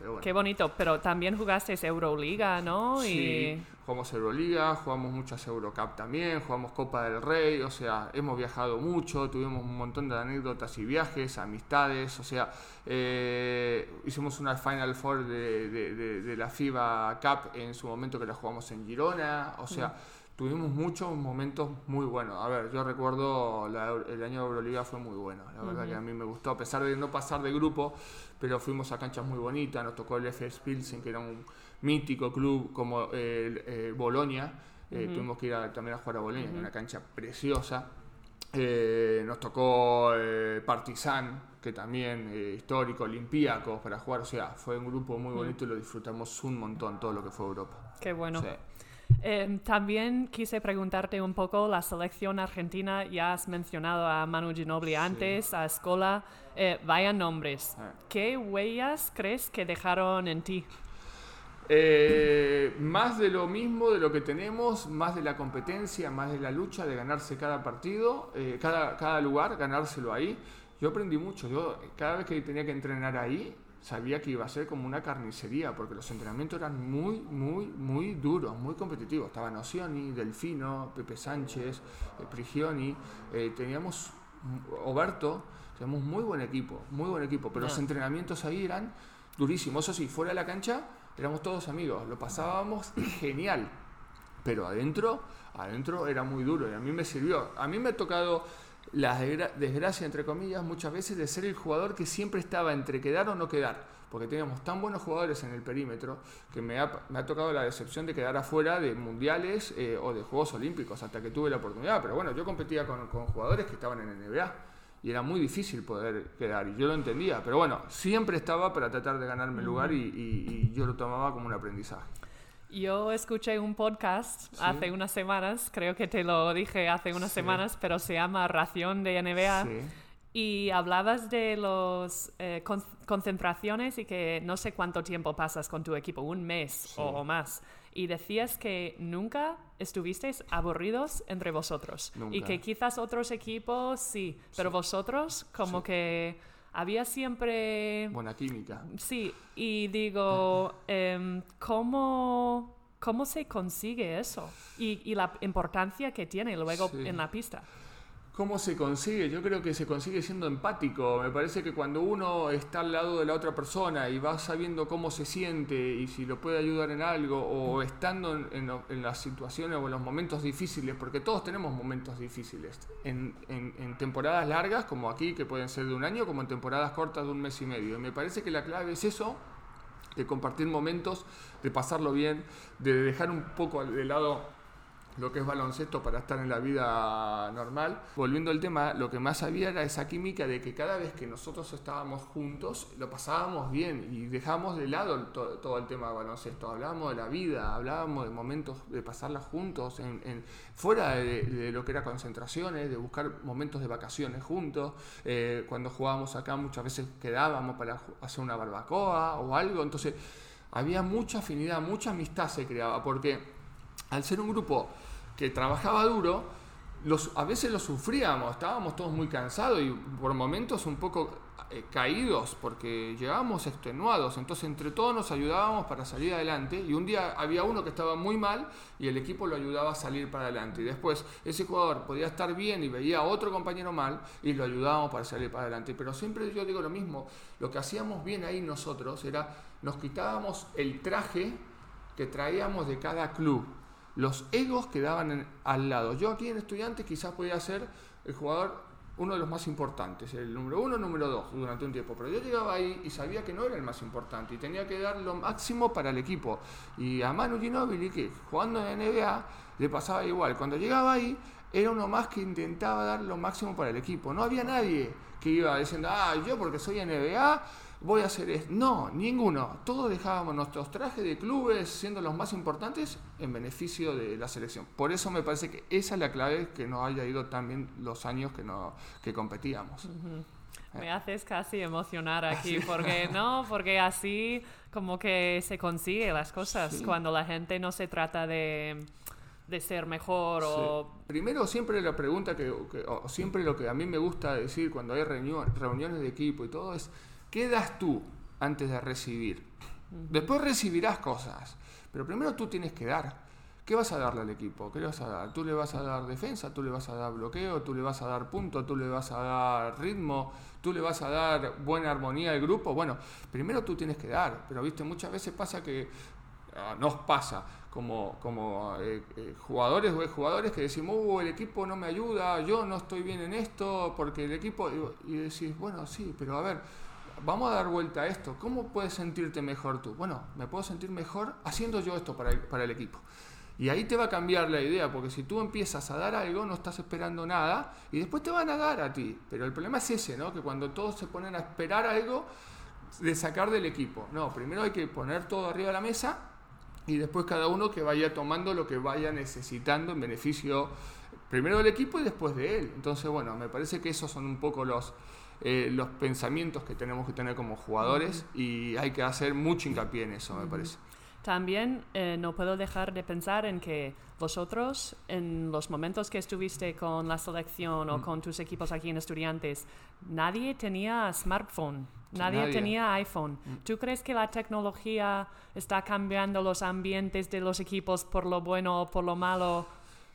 Pero bueno. Qué bonito, pero también jugasteis Euroliga, ¿no? Sí, Y jugamos Euroliga, jugamos muchas Eurocup también, jugamos Copa del Rey, o sea, hemos viajado mucho, tuvimos un montón de anécdotas y viajes, amistades, o sea, eh, hicimos una Final Four de, de- de- de la FIBA Cup en su momento que la jugamos en Girona, o sea, tuvimos muchos momentos muy buenos. A ver, yo recuerdo la- el año de Euroliga fue muy bueno, la verdad que a mí me gustó, a pesar de no pasar de grupo, pero fuimos a canchas muy bonitas, nos tocó el FS Pilsen, que era un mítico club como el eh, Bolonia, eh, tuvimos que ir a- también a jugar a Bolonia, en una cancha preciosa. Eh, nos tocó eh, Partizan, que también eh, histórico, Olympiacos para jugar, o sea, fue un grupo muy bonito y lo disfrutamos un montón todo lo que fue Europa. qué bueno. Eh, también quise preguntarte un poco la selección argentina. Ya has mencionado a Manu Ginobili antes, a Escola. Eh, vaya nombres. Ah. ¿Qué huellas crees que dejaron en ti? Eh, más de lo mismo de lo que tenemos, más de la competencia, más de la lucha de ganarse cada partido, eh, cada, cada lugar, ganárselo ahí. Yo aprendí mucho. Yo cada vez que tenía que entrenar ahí, sabía que iba a ser como una carnicería, porque los entrenamientos eran muy, muy, muy duros, muy competitivos. Estaba Nocioni, Delfino, Pepe Sánchez, eh, Prigioni, eh, teníamos Oberto, teníamos muy buen equipo, muy buen equipo, pero Ah. los entrenamientos ahí eran durísimos. Eso sí, fuera de la cancha éramos todos amigos, lo pasábamos genial. Pero adentro, adentro era muy duro y a mí me sirvió. A mí me ha tocado la desgra- desgracia, entre comillas, muchas veces de ser el jugador que siempre estaba entre quedar o no quedar. Porque teníamos tan buenos jugadores en el perímetro que me ha, me ha tocado la decepción de quedar afuera de mundiales eh, o de Juegos Olímpicos hasta que tuve la oportunidad. Pero bueno, yo competía con, con jugadores que estaban en el NBA y era muy difícil poder quedar y yo lo entendía. Pero bueno, siempre estaba para tratar de ganarme el lugar y- y yo lo tomaba como un aprendizaje. Yo escuché un podcast Sí. hace unas semanas, creo que te lo dije hace unas Sí. semanas, pero se llama Ración de NBA. Sí. Y hablabas de las concentraciones y que no sé cuánto tiempo pasas con tu equipo, un mes o, o más. Y decías que nunca estuvisteis aburridos entre vosotros. Y que quizás otros equipos sí, pero Sí. vosotros como Sí. que había siempre... Buena química. Sí, y digo, <laughs> em, ¿cómo, ¿cómo se consigue eso? Y, y la importancia que tiene luego Sí. en la pista. ¿Cómo se consigue? Yo creo que se consigue siendo empático. Me parece que cuando uno está al lado de la otra persona y va sabiendo cómo se siente y si lo puede ayudar en algo o estando en, en en las situaciones o en los momentos difíciles, porque todos tenemos momentos difíciles, en, en- en temporadas largas como aquí, que pueden ser de un año, como en temporadas cortas de un mes y medio. Y me parece que la clave es eso, de compartir momentos, de pasarlo bien, de dejar un poco de lado lo que es baloncesto para estar en la vida normal. Volviendo al tema, lo que más había era esa química de que cada vez que nosotros estábamos juntos, lo pasábamos bien y dejamos de lado todo, el tema de baloncesto. Hablábamos de la vida, hablábamos de momentos de pasarla juntos, fuera de, lo que era concentraciones, de buscar momentos de vacaciones juntos. Eh, cuando jugábamos acá muchas veces quedábamos para hacer una barbacoa o algo. Entonces había mucha afinidad, mucha amistad se creaba, porque al ser un grupo que trabajaba duro, a veces lo sufríamos, estábamos todos muy cansados y por momentos un poco eh, caídos porque llegábamos extenuados, entonces entre todos nos ayudábamos para salir adelante y un día había uno que estaba muy mal y el equipo lo ayudaba a salir para adelante. Y después ese jugador podía estar bien y veía a otro compañero mal y lo ayudábamos para salir para adelante, pero siempre yo digo lo mismo, lo que hacíamos bien ahí nosotros era nos quitábamos el traje que traíamos de cada club los egos quedaban al lado. Yo aquí en Estudiantes quizás podía ser el jugador uno de los más importantes, el número uno, número dos durante un tiempo. Pero yo llegaba ahí y sabía que no era el más importante y tenía que dar lo máximo para el equipo. Y a Manu Ginóbili, que jugando en NBA, le pasaba igual. Cuando llegaba ahí, era uno más que intentaba dar lo máximo para el equipo. No había nadie que iba diciendo, ah, yo porque soy NBA voy a hacer esto. No, ninguno. Todos dejábamos nuestros trajes de clubes siendo los más importantes en beneficio de la selección. Por eso me parece que esa es la clave que nos haya ido también los años que, no, que competíamos. Me haces casi emocionar <laughs> aquí, porque no, porque así como que se consigue las cosas cuando la gente no se trata de, de ser mejor o... Primero siempre la pregunta que, o siempre lo que a mí me gusta decir cuando hay reuniones de equipo y todo es ¿Qué das tú antes de recibir? Después recibirás cosas, pero primero tú tienes que dar. ¿Qué vas a darle al equipo? ¿Qué le vas a dar? ¿Tú le vas a dar defensa? ¿Tú le vas a dar bloqueo? ¿Tú le vas a dar punto? ¿Tú le vas a dar ritmo? ¿Tú le vas a dar buena armonía al grupo? Bueno, primero tú tienes que dar, pero viste, muchas veces pasa que ah, nos pasa como, como eh, eh, jugadores o jugadores que decimos, uh, el equipo no me ayuda, yo no estoy bien en esto, porque el equipo... Y decís, bueno, sí, pero a ver, vamos a dar vuelta a esto. ¿Cómo puedes sentirte mejor tú? Bueno, me puedo sentir mejor haciendo yo esto para el, equipo. Y ahí te va a cambiar la idea, porque si tú empiezas a dar algo, no estás esperando nada, y después te van a dar a ti. Pero el problema es ese, ¿no? Que cuando todos se ponen a esperar algo de sacar del equipo. No, primero hay que poner todo arriba de la mesa y después cada uno que vaya tomando lo que vaya necesitando en beneficio primero del equipo y después de él. Entonces, bueno, me parece que esos son un poco los, eh, los pensamientos que tenemos que tener como jugadores y hay que hacer mucho hincapié en eso, me parece. También eh, no puedo dejar de pensar en que vosotros, en los momentos que estuviste con la selección o con tus equipos aquí en Estudiantes, nadie tenía smartphone, nadie, tenía iPhone. ¿Tú crees que la tecnología está cambiando los ambientes de los equipos por lo bueno o por lo malo?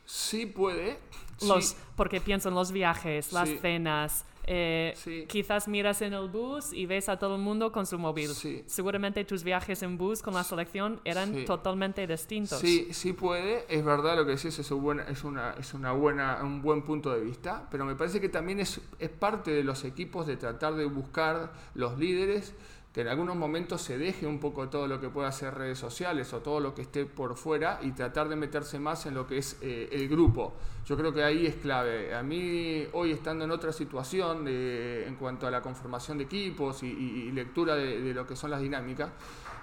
Sí puede. Los, Porque pienso en los viajes, las cenas, eh, quizás miras en el bus y ves a todo el mundo con su móvil. Seguramente tus viajes en bus con la selección eran totalmente distintos. Sí, sí puede. Es verdad lo que decís, es, un es, una, es una buena, un buen punto de vista, pero me parece que también es, es parte de los equipos de tratar de buscar los líderes que en algunos momentos se deje un poco todo lo que pueda hacer redes sociales o todo lo que esté por fuera y tratar de meterse más en lo que es eh, el grupo. Yo creo que ahí es clave. A mí, hoy estando en otra situación de, en cuanto a la conformación de equipos y, lectura de, lo que son las dinámicas,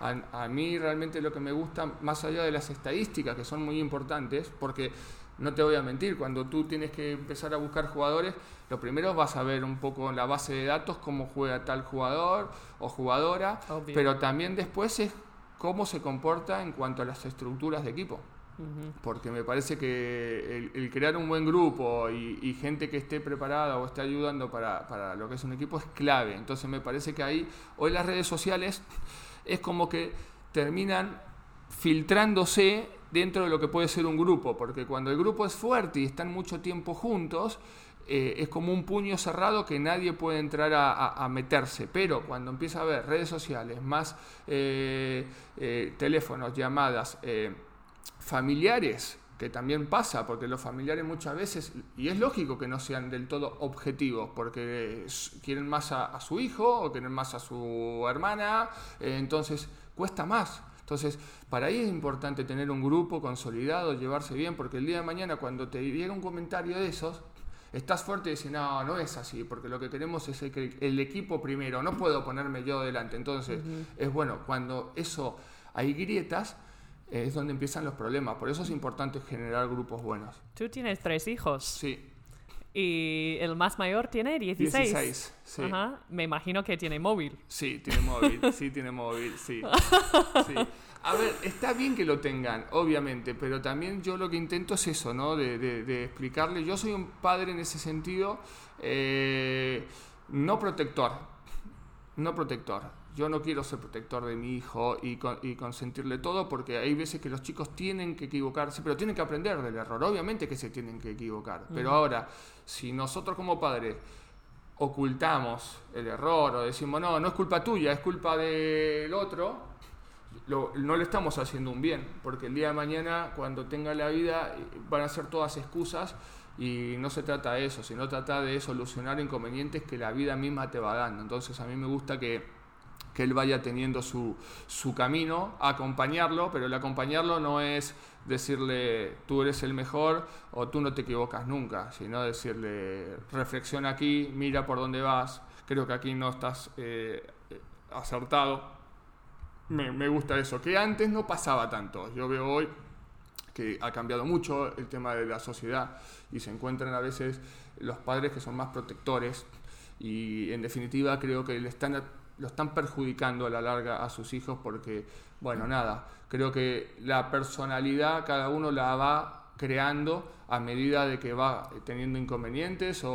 a, a mí realmente lo que me gusta, más allá de las estadísticas, que son muy importantes, porque no te voy a mentir, cuando tú tienes que empezar a buscar jugadores, lo primero vas a ver un poco en la base de datos cómo juega tal jugador o jugadora, pero también después es cómo se comporta en cuanto a las estructuras de equipo. Porque me parece que el, crear un buen grupo y, gente que esté preparada o esté ayudando para, para lo que es un equipo es clave. Entonces me parece que ahí, hoy las redes sociales es como que terminan filtrándose dentro de lo que puede ser un grupo, porque cuando el grupo es fuerte y están mucho tiempo juntos, eh, es como un puño cerrado que nadie puede entrar a, meterse. Pero cuando empieza a haber redes sociales, más eh, eh, teléfonos, llamadas, familiares, que también pasa, porque los familiares muchas veces, y es lógico que no sean del todo objetivos, porque quieren más a, su hijo o quieren más a su hermana, entonces cuesta más. Entonces, para ahí es importante tener un grupo consolidado, llevarse bien, porque el día de mañana cuando te llega un comentario de esos, estás fuerte y dices, no, no es así, porque lo que queremos es el, el equipo primero, no puedo ponerme yo delante. Entonces, es bueno, cuando eso hay grietas, es donde empiezan los problemas. Por eso es importante generar grupos buenos. Tú tienes tres hijos. Sí. Y el más mayor tiene 16. 16, sí. Ajá. Me imagino que tiene móvil. Sí, tiene móvil, sí, tiene móvil, <laughs> sí. A ver, está bien que lo tengan, obviamente, pero también yo lo que intento es eso, ¿no? De, de, explicarle. Yo soy un padre en ese sentido, eh, no protector, no protector. Yo no quiero ser protector de mi hijo y, y, consentirle todo porque hay veces que los chicos tienen que equivocarse, pero tienen que aprender del error. Obviamente que se tienen que equivocar. Pero ahora, si nosotros como padres ocultamos el error o decimos, no, no es culpa tuya, es culpa del otro, no le estamos haciendo un bien, porque el día de mañana, cuando tenga la vida, van a ser todas excusas y no se trata de eso, sino trata de solucionar inconvenientes que la vida misma te va dando. Entonces a mí me gusta que, que él vaya teniendo su, su camino, acompañarlo, pero el acompañarlo no es decirle tú eres el mejor o tú no te equivocas nunca, sino decirle reflexiona aquí, mira por dónde vas, creo que aquí no estás eh, acertado me, gusta eso, que antes no pasaba tanto. Yo veo hoy que ha cambiado mucho el tema de la sociedad y se encuentran a veces los padres que son más protectores y en definitiva creo que le están, lo están perjudicando a la larga a sus hijos porque, bueno, nada, creo que la personalidad cada uno la va creando a medida de que va teniendo inconvenientes o,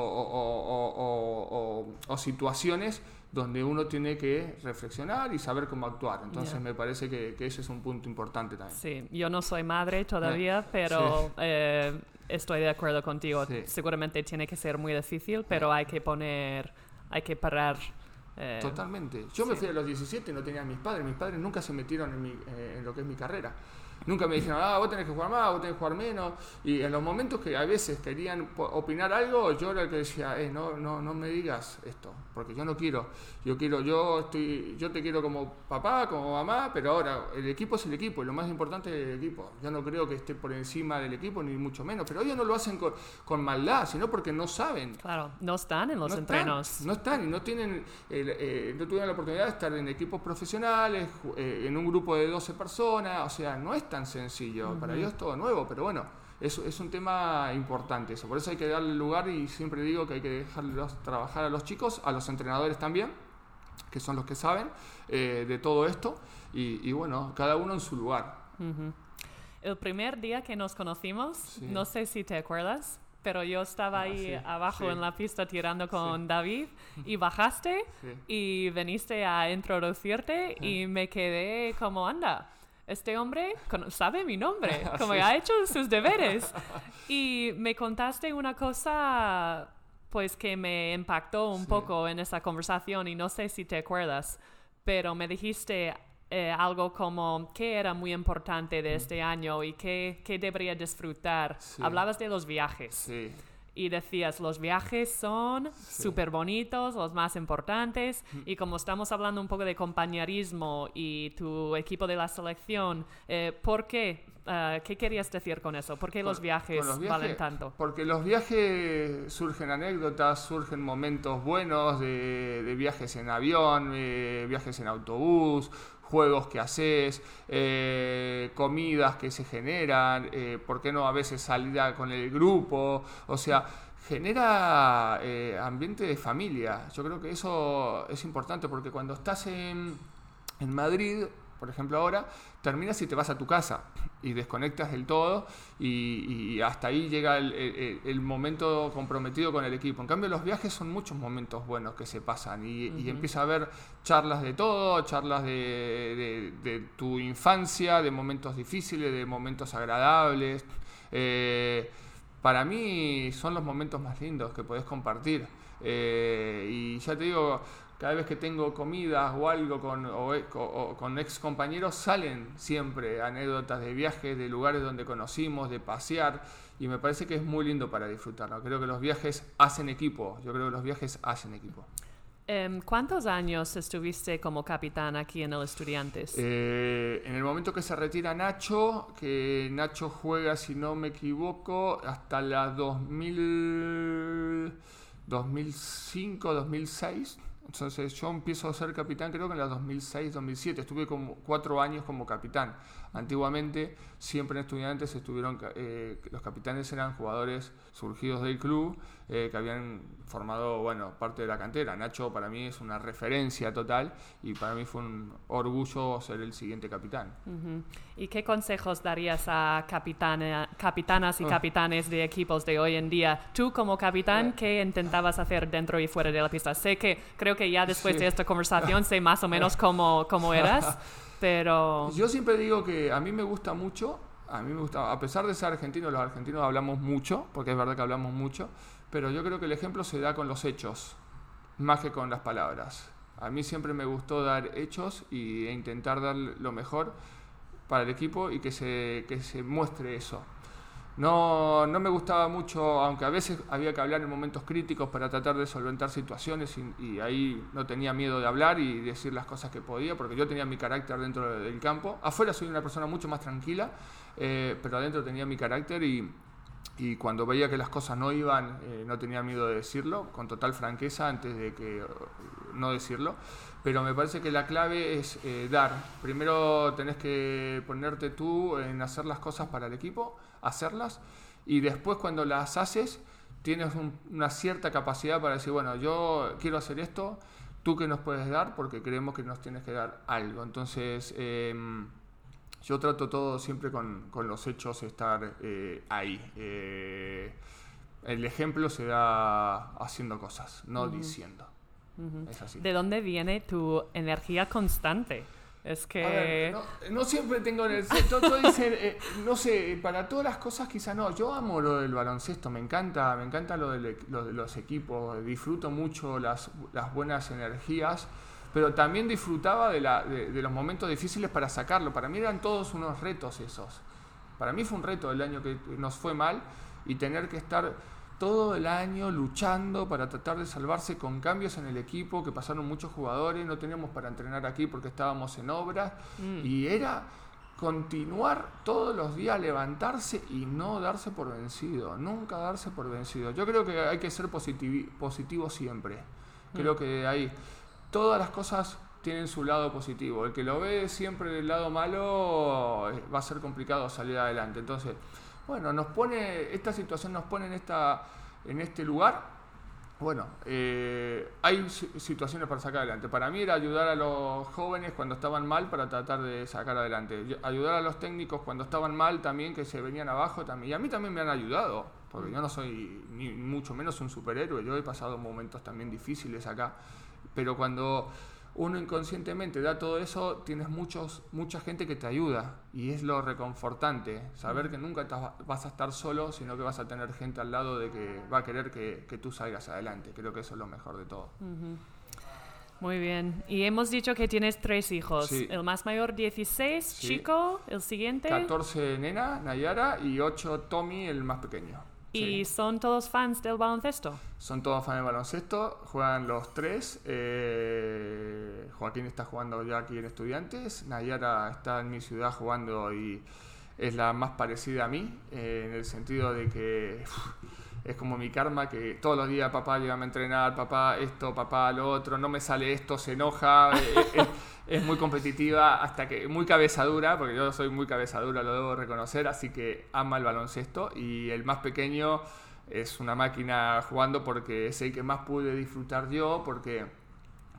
o situaciones donde uno tiene que reflexionar y saber cómo actuar. Entonces me parece que, ese es un punto importante también. Sí, yo no soy madre todavía, <laughs> pero eh, estoy de acuerdo contigo. Seguramente tiene que ser muy difícil, pero hay que poner, hay que parar. Eh, Totalmente. Yo me fui a los 17 y no tenía a mis padres. Mis padres nunca se metieron en, mi, eh, en lo que es mi carrera. Nunca me dijeron, ah, vos tenés que jugar más, vos tenés que jugar menos. Y en los momentos que a veces querían opinar algo, yo era el que decía, eh, no, no, no me digas esto, porque yo no quiero. Yo quiero, yo estoy, yo te quiero como papá, como mamá, pero ahora el equipo es el equipo y lo más importante es el equipo. Yo no creo que esté por encima del equipo, ni mucho menos. Pero ellos no lo hacen con, maldad, sino porque no saben. Claro, no están en los entrenos. no están y no tienen, eh, no tuvieron la oportunidad de estar en equipos profesionales, eh, en un grupo de 12 personas, o sea, no están sencillo. Para ellos es todo nuevo, pero bueno, es, es un tema importante eso. Por eso hay que darle lugar y siempre digo que hay que dejarlos trabajar a los chicos, a los entrenadores también, que son los que saben eh, de todo esto. Y, bueno, cada uno en su lugar. El primer día que nos conocimos, no sé si te acuerdas, pero yo estaba ah, ahí abajo en la pista tirando con David y bajaste y viniste a introducirte y me quedé como, anda, este hombre sabe mi nombre, <laughs> como ha hecho sus deberes. Y me contaste una cosa, pues que me impactó un poco en esa conversación y no sé si te acuerdas, pero me dijiste eh, algo como qué era muy importante de mm. este año y qué, qué debería disfrutar. Hablabas de los viajes. Sí y decías, los viajes son súper bonitos, los más importantes, y como estamos hablando un poco de compañerismo y tu equipo de la selección, eh, ¿por qué? Ah, ¿Qué querías decir con eso? ¿Por qué los, viajes valen tanto? Porque los viajes surgen anécdotas, surgen momentos buenos de, viajes en avión, eh, viajes en autobús, juegos que haces, eh, comidas que se generan, eh, ¿por qué no a veces salida con el grupo? O sea, genera eh, ambiente de familia. Yo creo que eso es importante porque cuando estás en, en Madrid por ejemplo, ahora, terminas y te vas a tu casa y desconectas del todo y, hasta ahí llega el, momento comprometido con el equipo. En cambio, los viajes son muchos momentos buenos que se pasan y, empieza a haber charlas de todo, charlas de, tu infancia, de momentos difíciles, de momentos agradables. Eh, para mí son los momentos más lindos que puedes compartir. Eh, y ya te digo, cada vez que tengo comidas o algo con, o, con ex compañeros, salen siempre anécdotas de viajes, de lugares donde conocimos, de pasear, y me parece que es muy lindo para disfrutarlo. Creo que los viajes hacen equipo, yo creo que los viajes hacen equipo. Em, ¿Cuántos años estuviste como capitán aquí en el Estudiantes? Eh, en el momento que se retira Nacho, que Nacho juega, si no me equivoco, hasta la 2000, 2005, 2006 entonces yo empiezo a ser capitán creo que en la 2006-2007, estuve como cuatro años como capitán. Antiguamente, siempre en estudiantes estuvieron, eh, los capitanes eran jugadores surgidos del club eh, que habían formado, bueno, parte de la cantera. Nacho para mí es una referencia total y para mí fue un orgullo ser el siguiente capitán. ¿Y qué consejos darías a capitanas y ah. capitanes de equipos de hoy en día? Tú como capitán, ¿qué intentabas hacer dentro y fuera de la pista? Sé que creo que ya después de esta conversación sé más o menos <laughs> cómo, cómo eras. <laughs> Pero... Yo siempre digo que a mí me gusta mucho, a mí me gusta, a pesar de ser argentino, los argentinos hablamos mucho, porque es verdad que hablamos mucho, pero yo creo que el ejemplo se da con los hechos, más que con las palabras. A mí siempre me gustó dar hechos y, e intentar dar lo mejor para el equipo y que se, que se muestre eso. No, no me gustaba mucho, aunque a veces había que hablar en momentos críticos para tratar de solventar situaciones y, ahí no tenía miedo de hablar y decir las cosas que podía, porque yo tenía mi carácter dentro del campo. Afuera soy una persona mucho más tranquila, eh, pero adentro tenía mi carácter y, y cuando veía que las cosas no iban, eh, no tenía miedo de decirlo, con total franqueza antes de que no decirlo. Pero me parece que la clave es eh, dar. Primero tenés que ponerte tú en hacer las cosas para el equipo hacerlas y después cuando las haces tienes una cierta capacidad para decir, bueno, yo quiero hacer esto, tú que nos puedes dar porque creemos que nos tienes que dar algo. Entonces, em, yo trato todo siempre con, con los hechos estar eh, ahí. Eh, el ejemplo se da haciendo cosas, no diciendo. Es así. ¿De dónde viene tu energía constante? Es que... no, siempre tengo... El, <laughs> eh, no sé, para todas las cosas quizá no. Yo amo lo del baloncesto, me encanta, me encanta lo de, los equipos, disfruto mucho las, las, buenas energías, pero también disfrutaba de, la, de, los momentos difíciles para sacarlo. Para mí eran todos unos retos esos. Para mí fue un reto el año que nos fue mal y tener que estar todo el año luchando para tratar de salvarse con cambios en el equipo, que pasaron muchos jugadores, no teníamos para entrenar aquí porque estábamos en obras, mm. y era continuar todos los días, levantarse y no darse por vencido, nunca darse por vencido. Yo creo que hay que ser positivo siempre. Creo mm. que hay todas las cosas tienen su lado positivo. El que lo ve siempre del lado malo eh, va a ser complicado salir adelante. Entonces, bueno, nos pone, esta situación nos pone en, esta, en este lugar. Bueno, eh, hay situaciones para sacar adelante. Para mí era ayudar a los jóvenes cuando estaban mal para tratar de sacar adelante. Ayudar a los técnicos cuando estaban mal también, que se venían abajo también. Y a mí también me han ayudado, porque yo no soy ni mucho menos un superhéroe. Yo he pasado momentos también difíciles acá. Pero cuando uno inconscientemente da todo eso, tienes muchos, mucha gente que te ayuda y es lo reconfortante, saber que nunca vas a estar solo, sino que vas a tener gente al lado de que va a querer que, tú salgas adelante. Creo que eso es lo mejor de todo. Muy bien. Y hemos dicho que tienes tres hijos. El más mayor 16, chico, el siguiente. 14 nena, Nayara, y 8 Tommy, el más pequeño. ¿Y son todos fans del baloncesto? Son todos fans del baloncesto, juegan los tres. Eh, Joaquín está jugando ya aquí en Estudiantes, Nayara está en mi ciudad jugando y es la más parecida a mí, eh, en el sentido de que es como mi karma, que todos los días papá llega a entrenar, papá esto, papá lo otro, no me sale esto, se enoja. <laughs> Eh, es muy competitiva, hasta que muy cabezadura, porque yo soy muy cabezadura, lo debo reconocer, así que ama el baloncesto y el más pequeño es una máquina jugando porque es el que más pude disfrutar yo, porque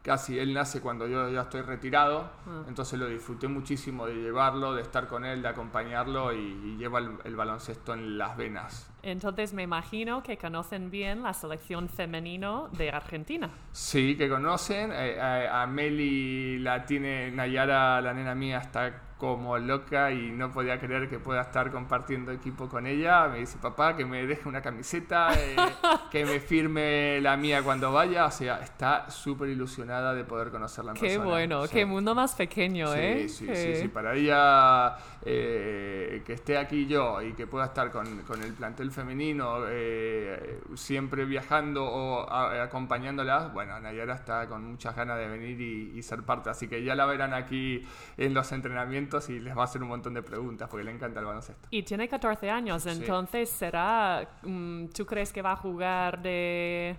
casi él nace cuando yo ya estoy retirado, ah. entonces lo disfruté muchísimo de llevarlo, de estar con él, de acompañarlo y, lleva el, baloncesto en las venas. Entonces me imagino que conocen bien la selección femenino de Argentina. Sí, que conocen. Eh, a, a Meli la tiene Nayara, la nena mía, hasta como loca y no podía creer que pueda estar compartiendo equipo con ella. Me dice, papá, que me deje una camiseta, eh, que me <laughs> firme la mía cuando vaya. O sea, está súper ilusionada de poder conocerla en Qué bueno, qué mundo más pequeño, ¿eh? Sí, sí, sí, Para ella, eh, que esté aquí yo y que pueda estar con, con el plantel femenino, eh, siempre viajando o acompañándola, bueno, Nayara está con muchas ganas de venir y ser parte. Así que ya la verán aquí en los entrenamientos y les va a hacer un montón de preguntas porque le encanta el baloncesto. Y tiene 14 años, entonces será, mm, ¿tú crees que va a jugar de...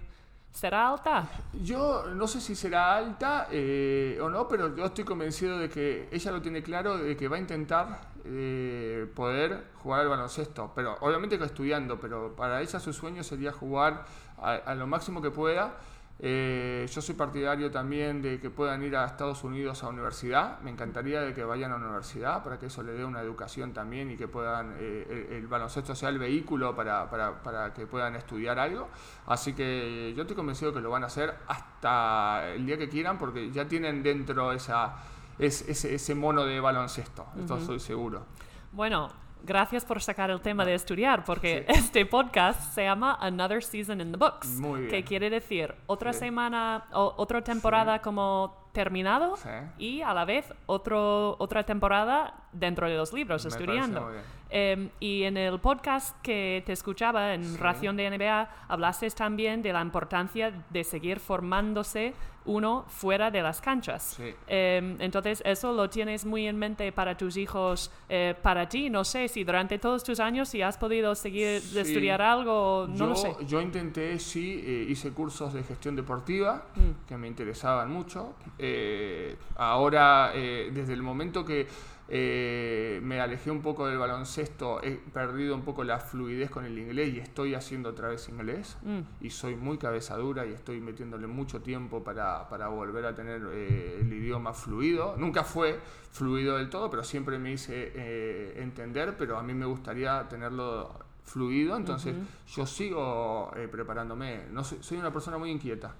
¿Será alta? Yo no sé si será alta eh, o no, pero yo estoy convencido de que ella lo tiene claro, de que va a intentar eh, poder jugar al baloncesto. Pero obviamente que estudiando, pero para ella su sueño sería jugar a, a lo máximo que pueda. Eh, yo soy partidario también de que puedan ir a Estados Unidos a universidad. Me encantaría de que vayan a universidad para que eso le dé una educación también y que puedan, eh, el, el baloncesto sea el vehículo para, para, para que puedan estudiar algo. Así que yo estoy convencido que lo van a hacer hasta el día que quieran porque ya tienen dentro esa, es- ese, ese mono de baloncesto. Esto estoy seguro. Bueno, gracias por sacar el tema de estudiar, porque este podcast se llama Another Season in the Books, Muy bien. que quiere decir otra Sí. semana o otra temporada como terminado y a la vez otro, otra temporada dentro de los libros, Me estudiando. Eh, y en el podcast que te escuchaba en Sí. Ración de NBA, hablaste también de la importancia de seguir formándose uno fuera de las canchas. Sí. Eh, entonces, eso lo tienes muy en mente para tus hijos, eh, para ti. No sé si durante todos tus años, si has podido seguir Sí. estudiar algo, no yo, lo sé. Yo intenté, sí, eh, hice cursos de gestión deportiva Mm. que me interesaban mucho. Eh, ahora, eh, desde el momento que eh, me alejé un poco del baloncesto, he perdido un poco la fluidez con el inglés y estoy haciendo otra vez inglés. Mm. Y soy muy cabeza dura y estoy metiéndole mucho tiempo para, para volver a tener eh, el idioma fluido. Nunca fue fluido del todo, pero siempre me hice eh, entender, pero a mí me gustaría tenerlo fluido, entonces yo sigo eh, preparándome. No soy, soy una persona muy inquieta.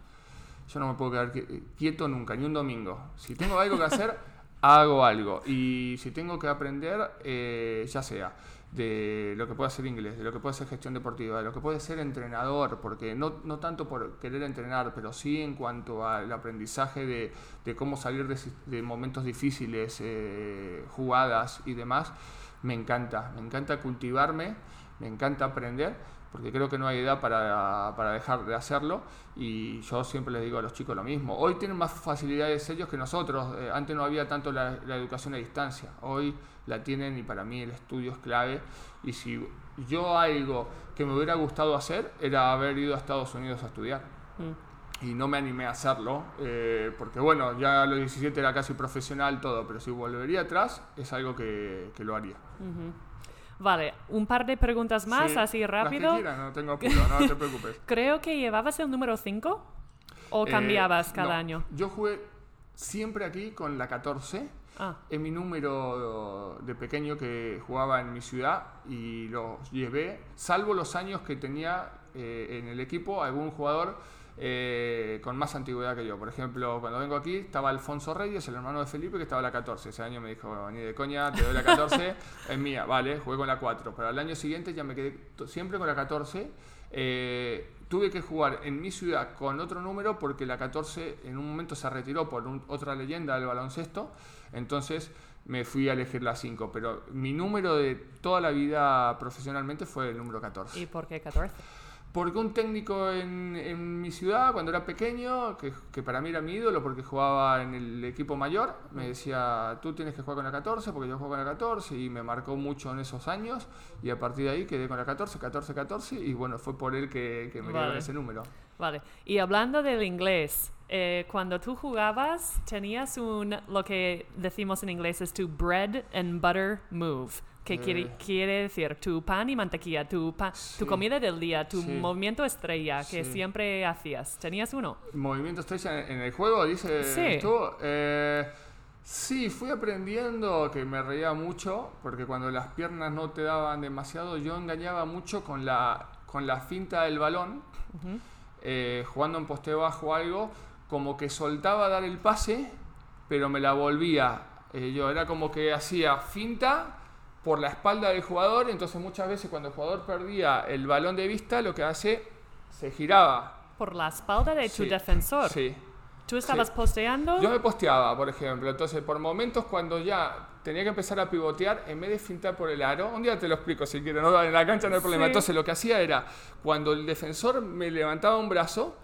Yo no me puedo quedar qui- quieto nunca, ni un domingo. Si tengo algo que hacer, <laughs> hago algo. Y si tengo que aprender, eh, ya sea de lo que puede hacer inglés, de lo que puede hacer gestión deportiva, de lo que puede ser entrenador, porque no, no tanto por querer entrenar, pero sí en cuanto al aprendizaje de, de cómo salir de momentos difíciles, eh, jugadas y demás, me encanta. Me encanta cultivarme, me encanta aprender, porque creo que no hay edad para, para dejar de hacerlo. Y yo siempre les digo a los chicos lo mismo. Hoy tienen más facilidades ellos que nosotros. Eh, antes no había tanto la, la educación a distancia. Hoy la tienen y para mí el estudio es clave. Y si yo algo que me hubiera gustado hacer era haber ido a Estados Unidos a estudiar. Mm. Y no me animé a hacerlo, eh, porque bueno, ya a los 17 era casi profesional todo, pero si volvería atrás es algo que, que lo haría. Ujú. Vale, un par de preguntas más, Sí, así rápido. quieras, no tengo apuro, no te preocupes. <laughs> Creo que llevabas el número 5 o Eh, cambiabas cada no, año. Yo jugué siempre aquí con la 14. Ah, Es mi número de pequeño que jugaba en mi ciudad y lo llevé, salvo los años que tenía eh, en el equipo algún jugador eh, con más antigüedad que yo. Por ejemplo, cuando vengo aquí estaba Alfonso Reyes, el hermano de Felipe, que estaba la 14. Ese año me dijo, ni de coña, te doy la 14, <laughs> es mía, vale, jugué con la 4. Pero al año siguiente ya me quedé siempre con la 14. Eh, tuve que jugar en mi ciudad con otro número porque la 14 en un momento se retiró por un- otra leyenda del baloncesto. Entonces me fui a elegir la 5. Pero mi número de toda la vida profesionalmente fue el número 14. ¿y por qué 14? Porque un técnico en, en mi ciudad, cuando era pequeño, que, que para mí era mi ídolo porque jugaba en el equipo mayor, me decía, tú tienes que jugar con la 14 porque yo juego con la 14 y me marcó mucho en esos años y a partir de ahí quedé con la 14, 14, 14 y bueno, fue por él que, que me Vale. con ese número. Vale, y hablando del inglés, eh, cuando tú jugabas tenías un, lo que decimos en inglés es tu bread and butter move, que quiere, Eh. quiere decir tu pan y mantequilla, tu, pa- Sí. tu comida del día, tu Sí. movimiento estrella que Sí. siempre hacías. ¿Tenías uno? Movimiento estrella en el juego, dice Sí. tú. Eh, sí, fui aprendiendo que me reía mucho, porque cuando las piernas no te daban demasiado, yo engañaba mucho con la, con la finta del balón, Ujú. eh, jugando en poste bajo o algo, como que soltaba dar el pase, pero me la volvía. eh, yo era como que hacía finta por la espalda del jugador, entonces muchas veces cuando el jugador perdía el balón de vista, lo que hace, se giraba. Por la espalda de tu Sí, defensor. Sí. ¿Tú estabas Sí. posteando? Yo me posteaba, por ejemplo. Entonces, por momentos cuando ya tenía que empezar a pivotear, en vez de fintar por el aro, un día te lo explico si quieres, ¿no? en la cancha no hay problema. Sí. Entonces, lo que hacía era, cuando el defensor me levantaba un brazo,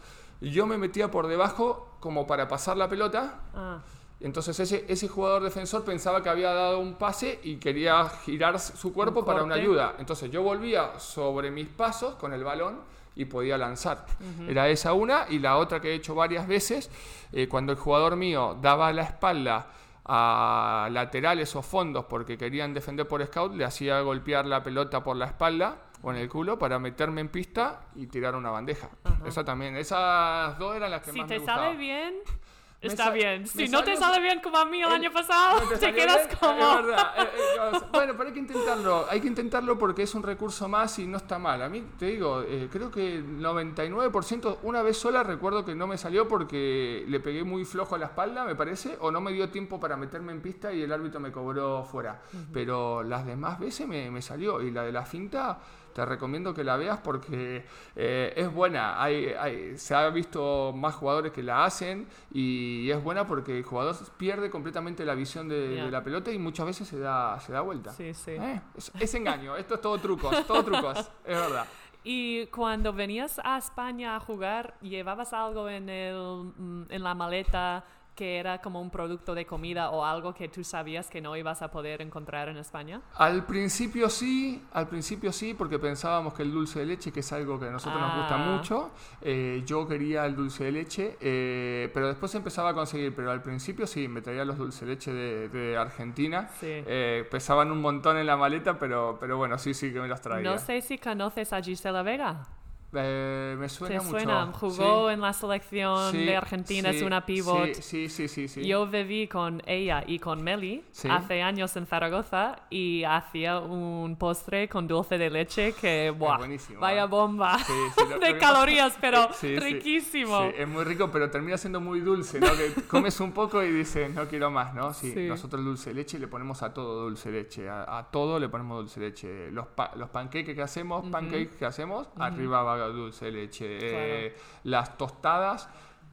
yo me metía por debajo como para pasar la pelota. Ah, Entonces, ese, ese jugador defensor pensaba que había dado un pase y quería girar su cuerpo Un para una ayuda. Entonces, yo volvía sobre mis pasos con el balón y podía lanzar. Era esa una y la otra que he hecho varias veces, eh, cuando el jugador mío daba la espalda a laterales o fondos porque querían defender por scout, le hacía golpear la pelota por la espalda o en el culo para meterme en pista y tirar una bandeja. Esa también, esas dos eran las que Si más te me gustaban. bien, Me está bien. Si no te sale bien como a mí el año pasado, <laughs> ¿No te, quedas bien? como... Es verdad. Eh, eh, <laughs> bueno, pero hay que intentarlo. Hay que intentarlo porque es un recurso más y no está mal. A mí, te digo, eh, creo que el 99%, una vez sola recuerdo que no me salió porque le pegué muy flojo a la espalda, me parece, o no me dio tiempo para meterme en pista y el árbitro me cobró fuera. Pero las demás veces me, me salió. Y la de la finta, te recomiendo que la veas porque eh, es buena. Hay, hay- se ha visto más jugadores que la hacen y es buena porque el jugador pierde completamente la visión de, de la pelota y muchas veces se da, se da vuelta. Sí, sí. Eh, Es, es engaño, esto es todo trucos, todo trucos, es verdad. <laughs> Y cuando venías a España a jugar, ¿llevabas algo en, el, en la maleta que era como un producto de comida o algo que tú sabías que no ibas a poder encontrar en España? Al principio sí, al principio sí, porque pensábamos que el dulce de leche, que es algo que a nosotros nos gusta Ah. mucho, eh, yo quería el dulce de leche, eh, pero después empezaba a conseguir, pero al principio sí, me traía los dulce de leche de, de Argentina, Sí. Eh, pesaban un montón en la maleta, pero, pero bueno, sí, sí que me los traía. No sé si conoces a Gisela Vega. Eh, me ¿Te suena mucho. suena? Jugó sí. en la selección Sí, de Argentina, es sí, una pivot. Sí, sí, sí, sí. Yo viví con ella y con Meli hace años en Zaragoza y hacía un postre con dulce de leche que, ¡buah! Vaya ¿eh? bomba lo- <laughs> lo de que calorías, pero riquísimo. es muy rico, pero termina siendo muy dulce, ¿no? Que comes un poco y dices, no quiero más, ¿no? Sí, nosotros dulce de leche le ponemos a todo dulce de leche, a, a todo le ponemos dulce de leche. Los, pa- los panqueques que hacemos, pancakes que hacemos, arriba va dulce de leche. Eh, las tostadas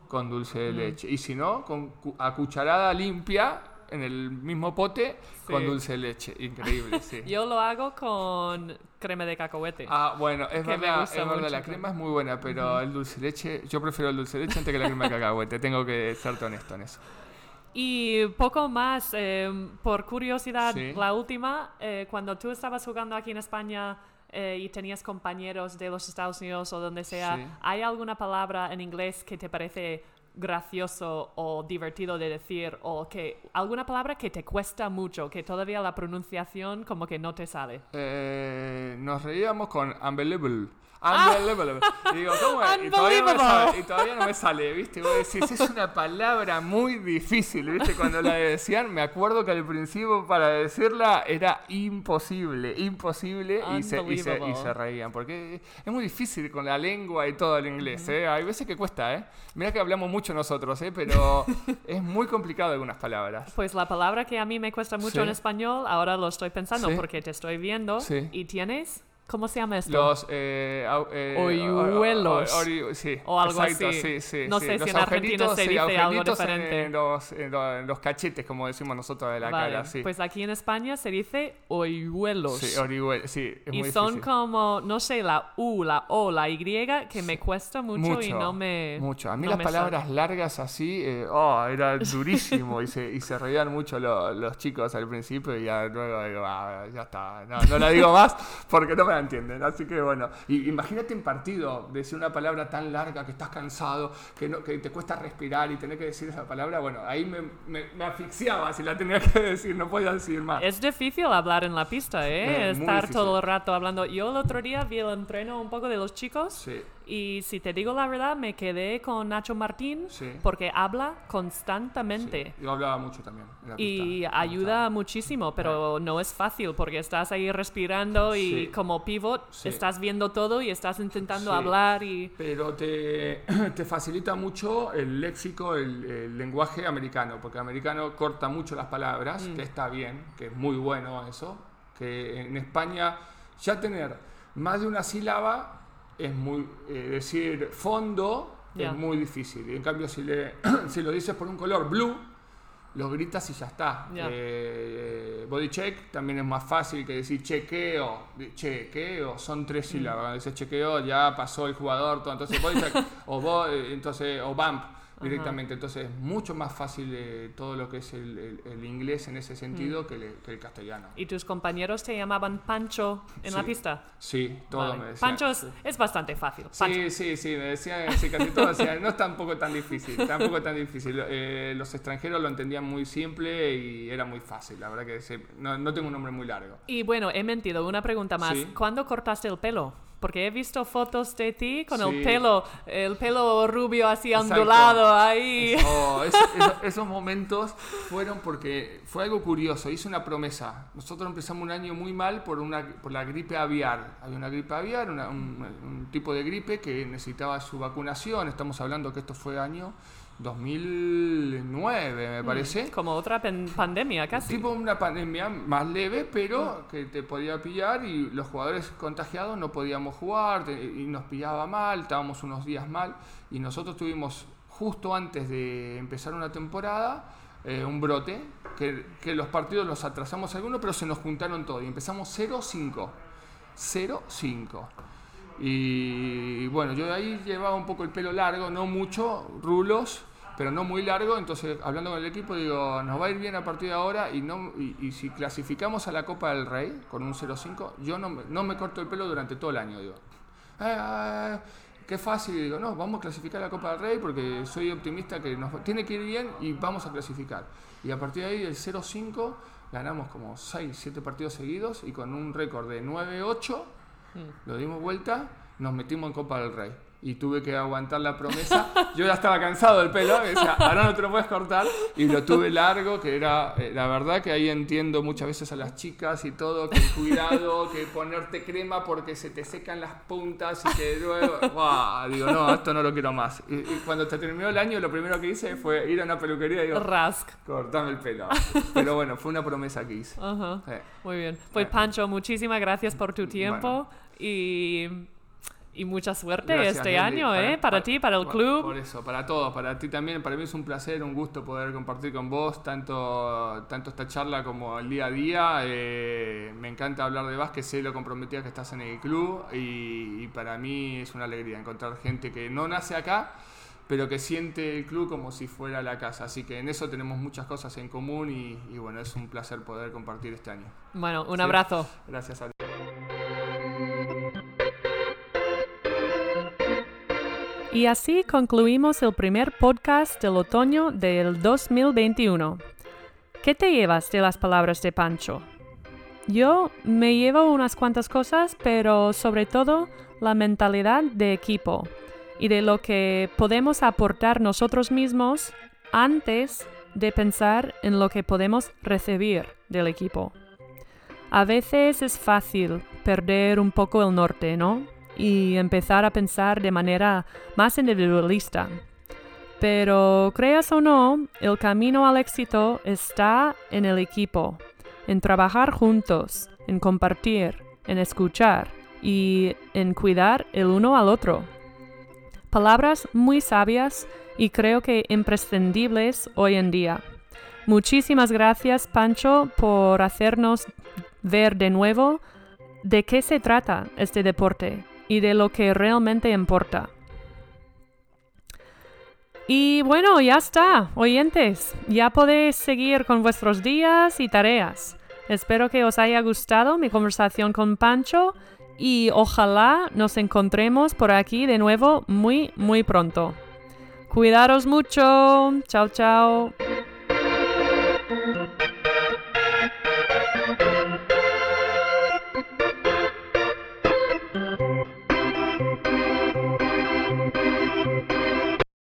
con dulce de leche. Y si no, con a cucharada limpia en el mismo pote con Sí. dulce de leche. Increíble, sí. <laughs> Yo lo hago con crema de cacahuete. Ah, bueno, es verdad, es verdad, la crema es muy buena, pero el dulce de leche, yo prefiero el dulce de leche antes que la crema de cacahuete, tengo que serte honesto en eso. Y poco más, eh, por curiosidad, Sí. la última, eh, cuando tú estabas jugando aquí en España eh, y tenías compañeros de los Estados Unidos o donde sea, Sí. ¿hay alguna palabra en inglés que te parece gracioso o divertido de decir o que alguna palabra que te cuesta mucho, que todavía la pronunciación como que no te sale? Eh, nos reíamos con unbelievable. Unbelievable. Y digo, ¿cómo es? Y todavía, no me Ah. Sale, y todavía no me sale, ¿viste? Y vos decís, es una palabra muy difícil, ¿viste? Cuando la decían, me acuerdo que al principio para decirla era imposible, imposible, y se, y, se, y se reían. Porque es muy difícil con la lengua y todo el inglés, ¿eh? Hay veces que cuesta, ¿eh? Mira que hablamos mucho nosotros, ¿eh? Pero <laughs> es muy complicado algunas palabras. Pues la palabra que a mí me cuesta mucho Sí. en español, ahora lo estoy pensando Sí. porque te estoy viendo. Sí. ¿Y tienes? ¿Cómo se llama esto? Los eh, au- eh, Hoyuelos. o- sí, O algo exacto, así. sí, sí, No sé si Los en Argentina se dice algo diferente. En, los, en los- en los cachetes, como decimos nosotros de la Vale, cara, sí. Pues aquí en España se dice hoyuelos. sí, orihuel- sí, es y muy son difícil. como, no sé, la U, la O, la Y, que me cuesta mucho, y no me. Mucho. A mí no las palabras largas así, eh, oh, era durísimo y se, y se reían mucho lo- los chicos al principio y ya luego digo, ah, ya está, no, no la digo más porque no me la entienden. Así que bueno, y, imagínate en partido decir una palabra tan larga que estás cansado, que, no, que te cuesta respirar y tener que decir esa palabra, bueno, ahí me, me, me asfixiaba si la tenía que decir, no podía decir más. Es difícil hablar en la pista, ¿eh? Estar todo el rato hablando. Yo el otro día vi el entreno un poco de los chicos. Sí. Y si te digo la verdad, me quedé con Nacho Martín Sí. porque habla constantemente. Sí, Yo hablaba mucho también. Y ayuda muchísimo, pero no es fácil porque estás ahí respirando y Sí. como pivot estás viendo todo y estás intentando hablar y... Pero te, <clears throat> te facilita mucho el léxico, el, el lenguaje americano, porque el americano corta mucho las palabras, Mm. que está bien, que es muy bueno eso, que en España ya tener más de una sílaba es muy, eh, decir fondo es muy difícil. Y en cambio si, le, <clears throat> si lo dices por un color blue, lo gritas y ya está. Eh, body check también es más fácil que decir chequeo. Chequeo, son tres sílabas. Cuando dices chequeo ya pasó el jugador, todo. Entonces body check <laughs> o, bo- eh, entonces, o bump. Directamente. Entonces es mucho más fácil eh, todo lo que es el, el- el inglés en ese sentido que, el, que el castellano. ¿Y tus compañeros te llamaban Pancho en la pista? Sí, todo Vale. me decían. Pancho es, sí. es bastante fácil. Pancho. Sí, sí, sí, me decían, sí, casi todos decían, no es tampoco tan difícil, tampoco tan difícil. Eh, los extranjeros lo entendían muy simple y era muy fácil, la verdad que no, no tengo un nombre muy largo. Y bueno, he mentido, una pregunta más. ¿Cuándo cortaste el pelo? Porque he visto fotos de ti con el pelo, el pelo rubio así ondulado ahí. Oh, eso- <laughs> eso- esos momentos fueron porque fue algo curioso. Hice una promesa. Nosotros empezamos un año muy mal por, una, por la gripe aviar. Había una gripe aviar, una- un, un tipo de gripe que necesitaba su vacunación. Estamos hablando que esto fue año 2009, me parece. Como otra pandemia casi. Tipo una pandemia más leve, pero que te podía pillar y los jugadores contagiados no podíamos jugar te- y nos pillaba mal, estábamos unos días mal y nosotros tuvimos justo antes de empezar una temporada eh, un brote, que, que los partidos los atrasamos algunos, pero se nos juntaron todos y empezamos 0-5. 0-5. Y bueno, yo de ahí llevaba un poco el pelo largo, no mucho, rulos, pero no muy largo. Entonces, hablando con el equipo, digo, nos va a ir bien a partir de ahora. Y, no, y, y si clasificamos a la Copa del Rey con un 0-5, yo no, me- no me corto el pelo durante todo el año. Digo, "Ah, qué fácil. Y digo, no, vamos a clasificar a la Copa del Rey porque soy optimista que nos tiene que ir bien y vamos a clasificar. Y a partir de ahí, el 0-5, ganamos como 6, 7 partidos seguidos y con un récord de 9-8 lo dimos vuelta, nos metimos en Copa del Rey. Y tuve que aguantar la promesa. Yo ya estaba cansado del pelo, me decía, ahora no te lo puedes cortar. Y lo tuve largo, que era, eh, la verdad que ahí entiendo muchas veces a las chicas y todo, que cuidado, que ponerte crema porque se te secan las puntas y que luego, digo, no, esto no lo quiero más. Y, y cuando te terminó el año, lo primero que hice fue ir a una peluquería y digo, Rask. cortame el pelo. Pero bueno, fue una promesa que hice. Ajá. Eh. Muy bien. Pues Eh. Pancho, muchísimas gracias por tu tiempo y, y mucha suerte Gracias, este año, ¿eh? Para, ti, para el por- club. Por eso, para todos, para ti también. Para mí es un placer, un gusto poder compartir con vos tanto, tanto esta charla como el día a día. Eh, me encanta hablar de básquet, sé lo comprometida que estás en el club y, y para mí es una alegría encontrar gente que no nace acá pero que siente el club como si fuera la casa. Así que en eso tenemos muchas cosas en común y, y bueno, es un placer poder compartir este año. Bueno, un Sí. abrazo. Gracias a Y así concluimos el primer podcast del otoño del 2021. ¿Qué te llevas de las palabras de Pancho? Yo me llevo unas cuantas cosas, pero sobre todo la mentalidad de equipo y de lo que podemos aportar nosotros mismos antes de pensar en lo que podemos recibir del equipo. A veces es fácil perder un poco el norte, ¿no? Y empezar a pensar de manera más individualista. Pero creas o no, el camino al éxito está en el equipo, en trabajar juntos, en compartir, en escuchar y en cuidar el uno al otro. Palabras muy sabias y creo que imprescindibles hoy en día. Muchísimas gracias, Pancho, por hacernos ver de nuevo de qué se trata este deporte y de lo que realmente importa. Y bueno, ya está, oyentes, ya podéis seguir con vuestros días y tareas. Espero que os haya gustado mi conversación con Pancho y ojalá nos encontremos por aquí de nuevo muy, muy pronto. Cuidaros mucho. Chao, chao.